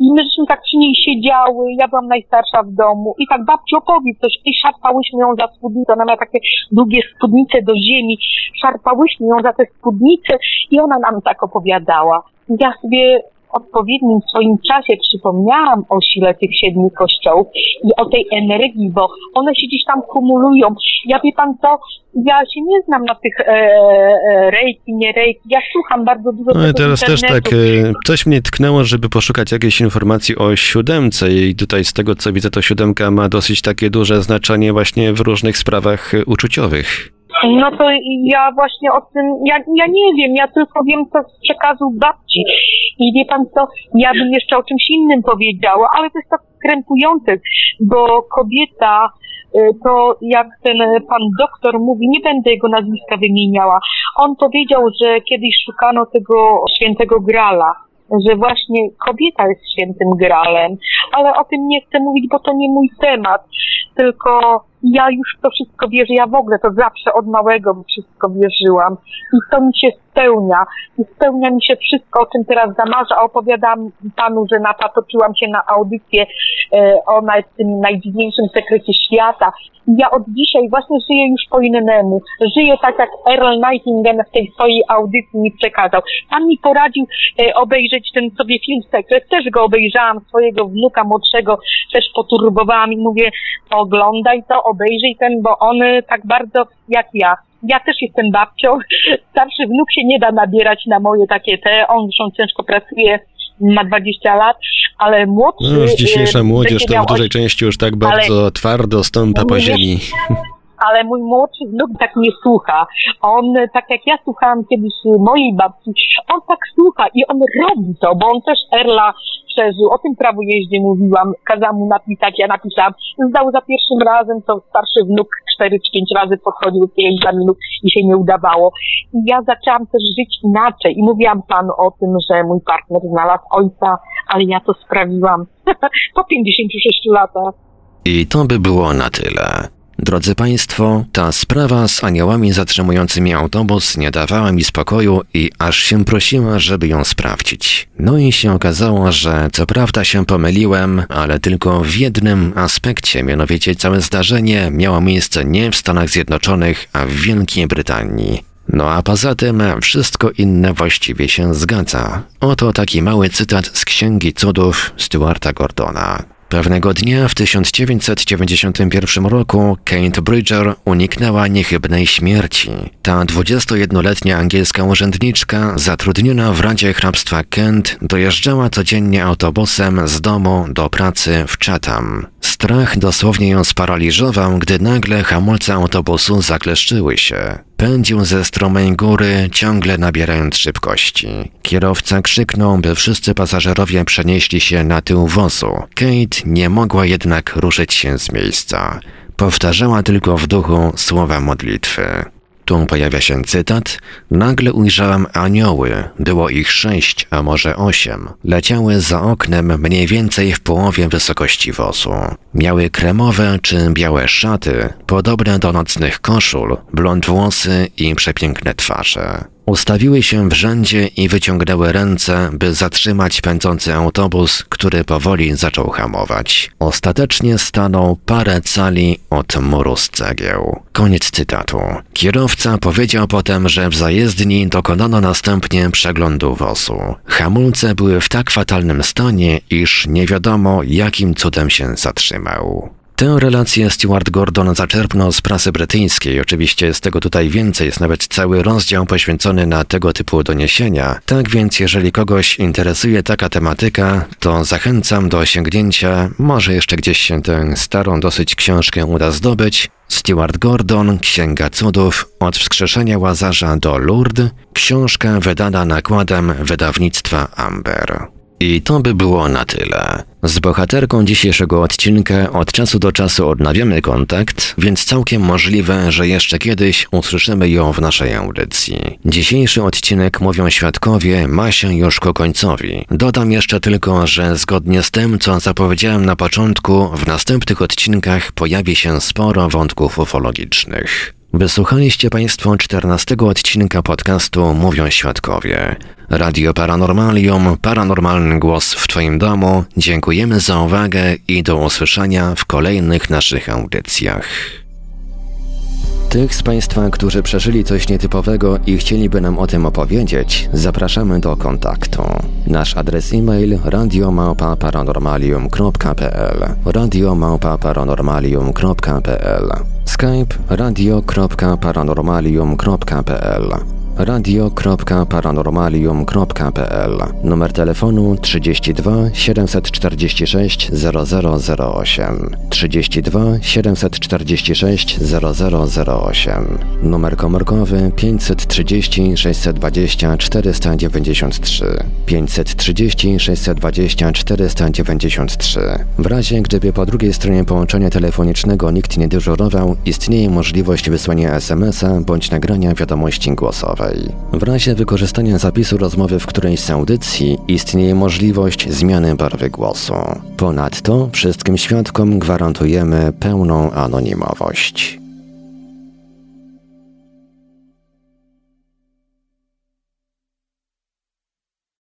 I my żeśmy tak przy niej siedziały, ja byłam najstarsza w domu i tak babci opowiedz coś. I szarpałyśmy ją za spódnicę, ona miała takie długie spódnice do ziemi, szarpałyśmy ją za te spódnice i ona nam tak opowiadała. Ja sobie odpowiednim swoim czasie przypomniałam o sile tych siedmiu kościołów i o tej energii, bo one się gdzieś tam kumulują. Ja wie pan co, ja się nie znam na tych e, e, rejki, nie rejki, ja słucham bardzo dużo No i teraz też tak, e, coś mnie tknęło, żeby poszukać jakiejś informacji o siódemce i tutaj z tego co widzę, to siódemka ma dosyć takie duże znaczenie właśnie w różnych sprawach uczuciowych. No to ja właśnie o tym, ja, ja nie wiem, ja tylko wiem co z przekazu babci. I wie pan co, ja bym jeszcze o czymś innym powiedziała, ale to jest tak krępujące, bo kobieta to jak ten pan doktor mówi, nie będę jego nazwiska wymieniała, on powiedział, że kiedyś szukano tego świętego Grala, że właśnie kobieta jest świętym Gralem, ale o tym nie chcę mówić, bo to nie mój temat, tylko ja już to wszystko wierzę, ja w ogóle to zawsze od małego wszystko wierzyłam. I to mi się spełnia. I spełnia mi się wszystko, o czym teraz zamarzę, opowiadam panu, że napatoczyłam się na audycję e, o naj, tym najdziwniejszym sekrecie świata. I ja od dzisiaj właśnie żyję już po innemu, żyję tak jak Earl Nightingale w tej swojej audycji mi przekazał. Pan mi poradził e, obejrzeć ten sobie film Sekret, też go obejrzałam, swojego wnuka młodszego też poturbowałam i mówię, oglądaj to, obejrzyj ten, bo on tak bardzo jak ja. Ja też jestem babcią. Starszy wnuk się nie da nabierać na moje takie te. On zresztą ciężko pracuje, ma 20 lat, ale młodszy... No już dzisiejsza młodzież to w dużej części już tak bardzo ale... twardo stąpa po ziemi ale mój młodszy wnuk tak nie słucha. On, tak jak ja słuchałam kiedyś mojej babci, on tak słucha i on robi to, bo on też Erla przeżył. O tym prawo jeździe mówiłam, kazałam mu napisać, ja napisałam. Zdał za pierwszym razem, to starszy wnuk cztery czy pięć razy podchodził do tych i się nie udawało. I ja zaczęłam też żyć inaczej i mówiłam panu o tym, że mój partner znalazł ojca, ale ja to sprawiłam po 56 latach. I to by było na tyle. Drodzy Państwo, ta sprawa z aniołami zatrzymującymi autobus nie dawała mi spokoju i aż się prosiła, żeby ją sprawdzić. No i się okazało, że co prawda się pomyliłem, ale tylko w jednym aspekcie, mianowicie całe zdarzenie miało miejsce nie w Stanach Zjednoczonych, a w Wielkiej Brytanii. No a poza tym wszystko inne właściwie się zgadza. Oto taki mały cytat z Księgi Cudów Stuarta Gordona. Pewnego dnia w 1991 roku Kate Bridger uniknęła niechybnej śmierci. Ta 21-letnia angielska urzędniczka, zatrudniona w Radzie Hrabstwa Kent, dojeżdżała codziennie autobusem z domu do pracy w Chatham. Strach dosłownie ją sparaliżował, gdy nagle hamulce autobusu zakleszczyły się. Pędził ze stromej góry, ciągle nabierając szybkości. Kierowca krzyknął, by wszyscy pasażerowie przenieśli się na tył wozu. Kate nie mogła jednak ruszyć się z miejsca. Powtarzała tylko w duchu słowa modlitwy. Tu pojawia się cytat. Nagle ujrzałam anioły. Było ich sześć, a może osiem. Leciały za oknem mniej więcej w połowie wysokości wozu. Miały kremowe czy białe szaty, podobne do nocnych koszul, blond włosy i przepiękne twarze. Ustawiły się w rzędzie i wyciągnęły ręce, by zatrzymać pędzący autobus, który powoli zaczął hamować. Ostatecznie stanął parę cali od muru z cegieł. Koniec cytatu. Kierowca powiedział potem, że w zajezdni dokonano następnie przeglądu wozu. Hamulce były w tak fatalnym stanie, iż nie wiadomo jakim cudem się zatrzymał. Tę relację Stuart Gordon zaczerpnął z prasy brytyjskiej. Oczywiście jest tego tutaj więcej, jest nawet cały rozdział poświęcony na tego typu doniesienia. Tak więc, jeżeli kogoś interesuje taka tematyka, to zachęcam do sięgnięcia. Może jeszcze gdzieś się tę starą dosyć książkę uda zdobyć. Stuart Gordon, Księga Cudów, od wskrzeszenia Łazarza do Lourdes, książka wydana nakładem wydawnictwa Amber. I to by było na tyle. Z bohaterką dzisiejszego odcinka od czasu do czasu odnawiamy kontakt, więc całkiem możliwe, że jeszcze kiedyś usłyszymy ją w naszej audycji. Dzisiejszy odcinek, mówią świadkowie, ma się już ku końcowi. Dodam jeszcze tylko, że zgodnie z tym, co zapowiedziałem na początku, w następnych odcinkach pojawi się sporo wątków ufologicznych. Wysłuchaliście Państwo 14 odcinka podcastu Mówią Świadkowie. Radio Paranormalium, paranormalny głos w Twoim domu. Dziękujemy za uwagę i do usłyszenia w kolejnych naszych audycjach. Tych z Państwa, którzy przeżyli coś nietypowego i chcieliby nam o tym opowiedzieć, zapraszamy do kontaktu. Nasz adres e-mail radiomałpa-paranormalium.pl radiomałpa-paranormalium.pl Skype radio.paranormalium.pl radio.paranormalium.pl Numer telefonu 32 746 0008 32 746 0008 Numer komórkowy 530 620 493 530 620 493 W razie gdyby po drugiej stronie połączenia telefonicznego nikt nie dyżurował, istnieje możliwość wysłania SMS-a bądź nagrania wiadomości głosowej. W razie wykorzystania zapisu rozmowy w którejś z audycji istnieje możliwość zmiany barwy głosu. Ponadto wszystkim świadkom gwarantujemy pełną anonimowość.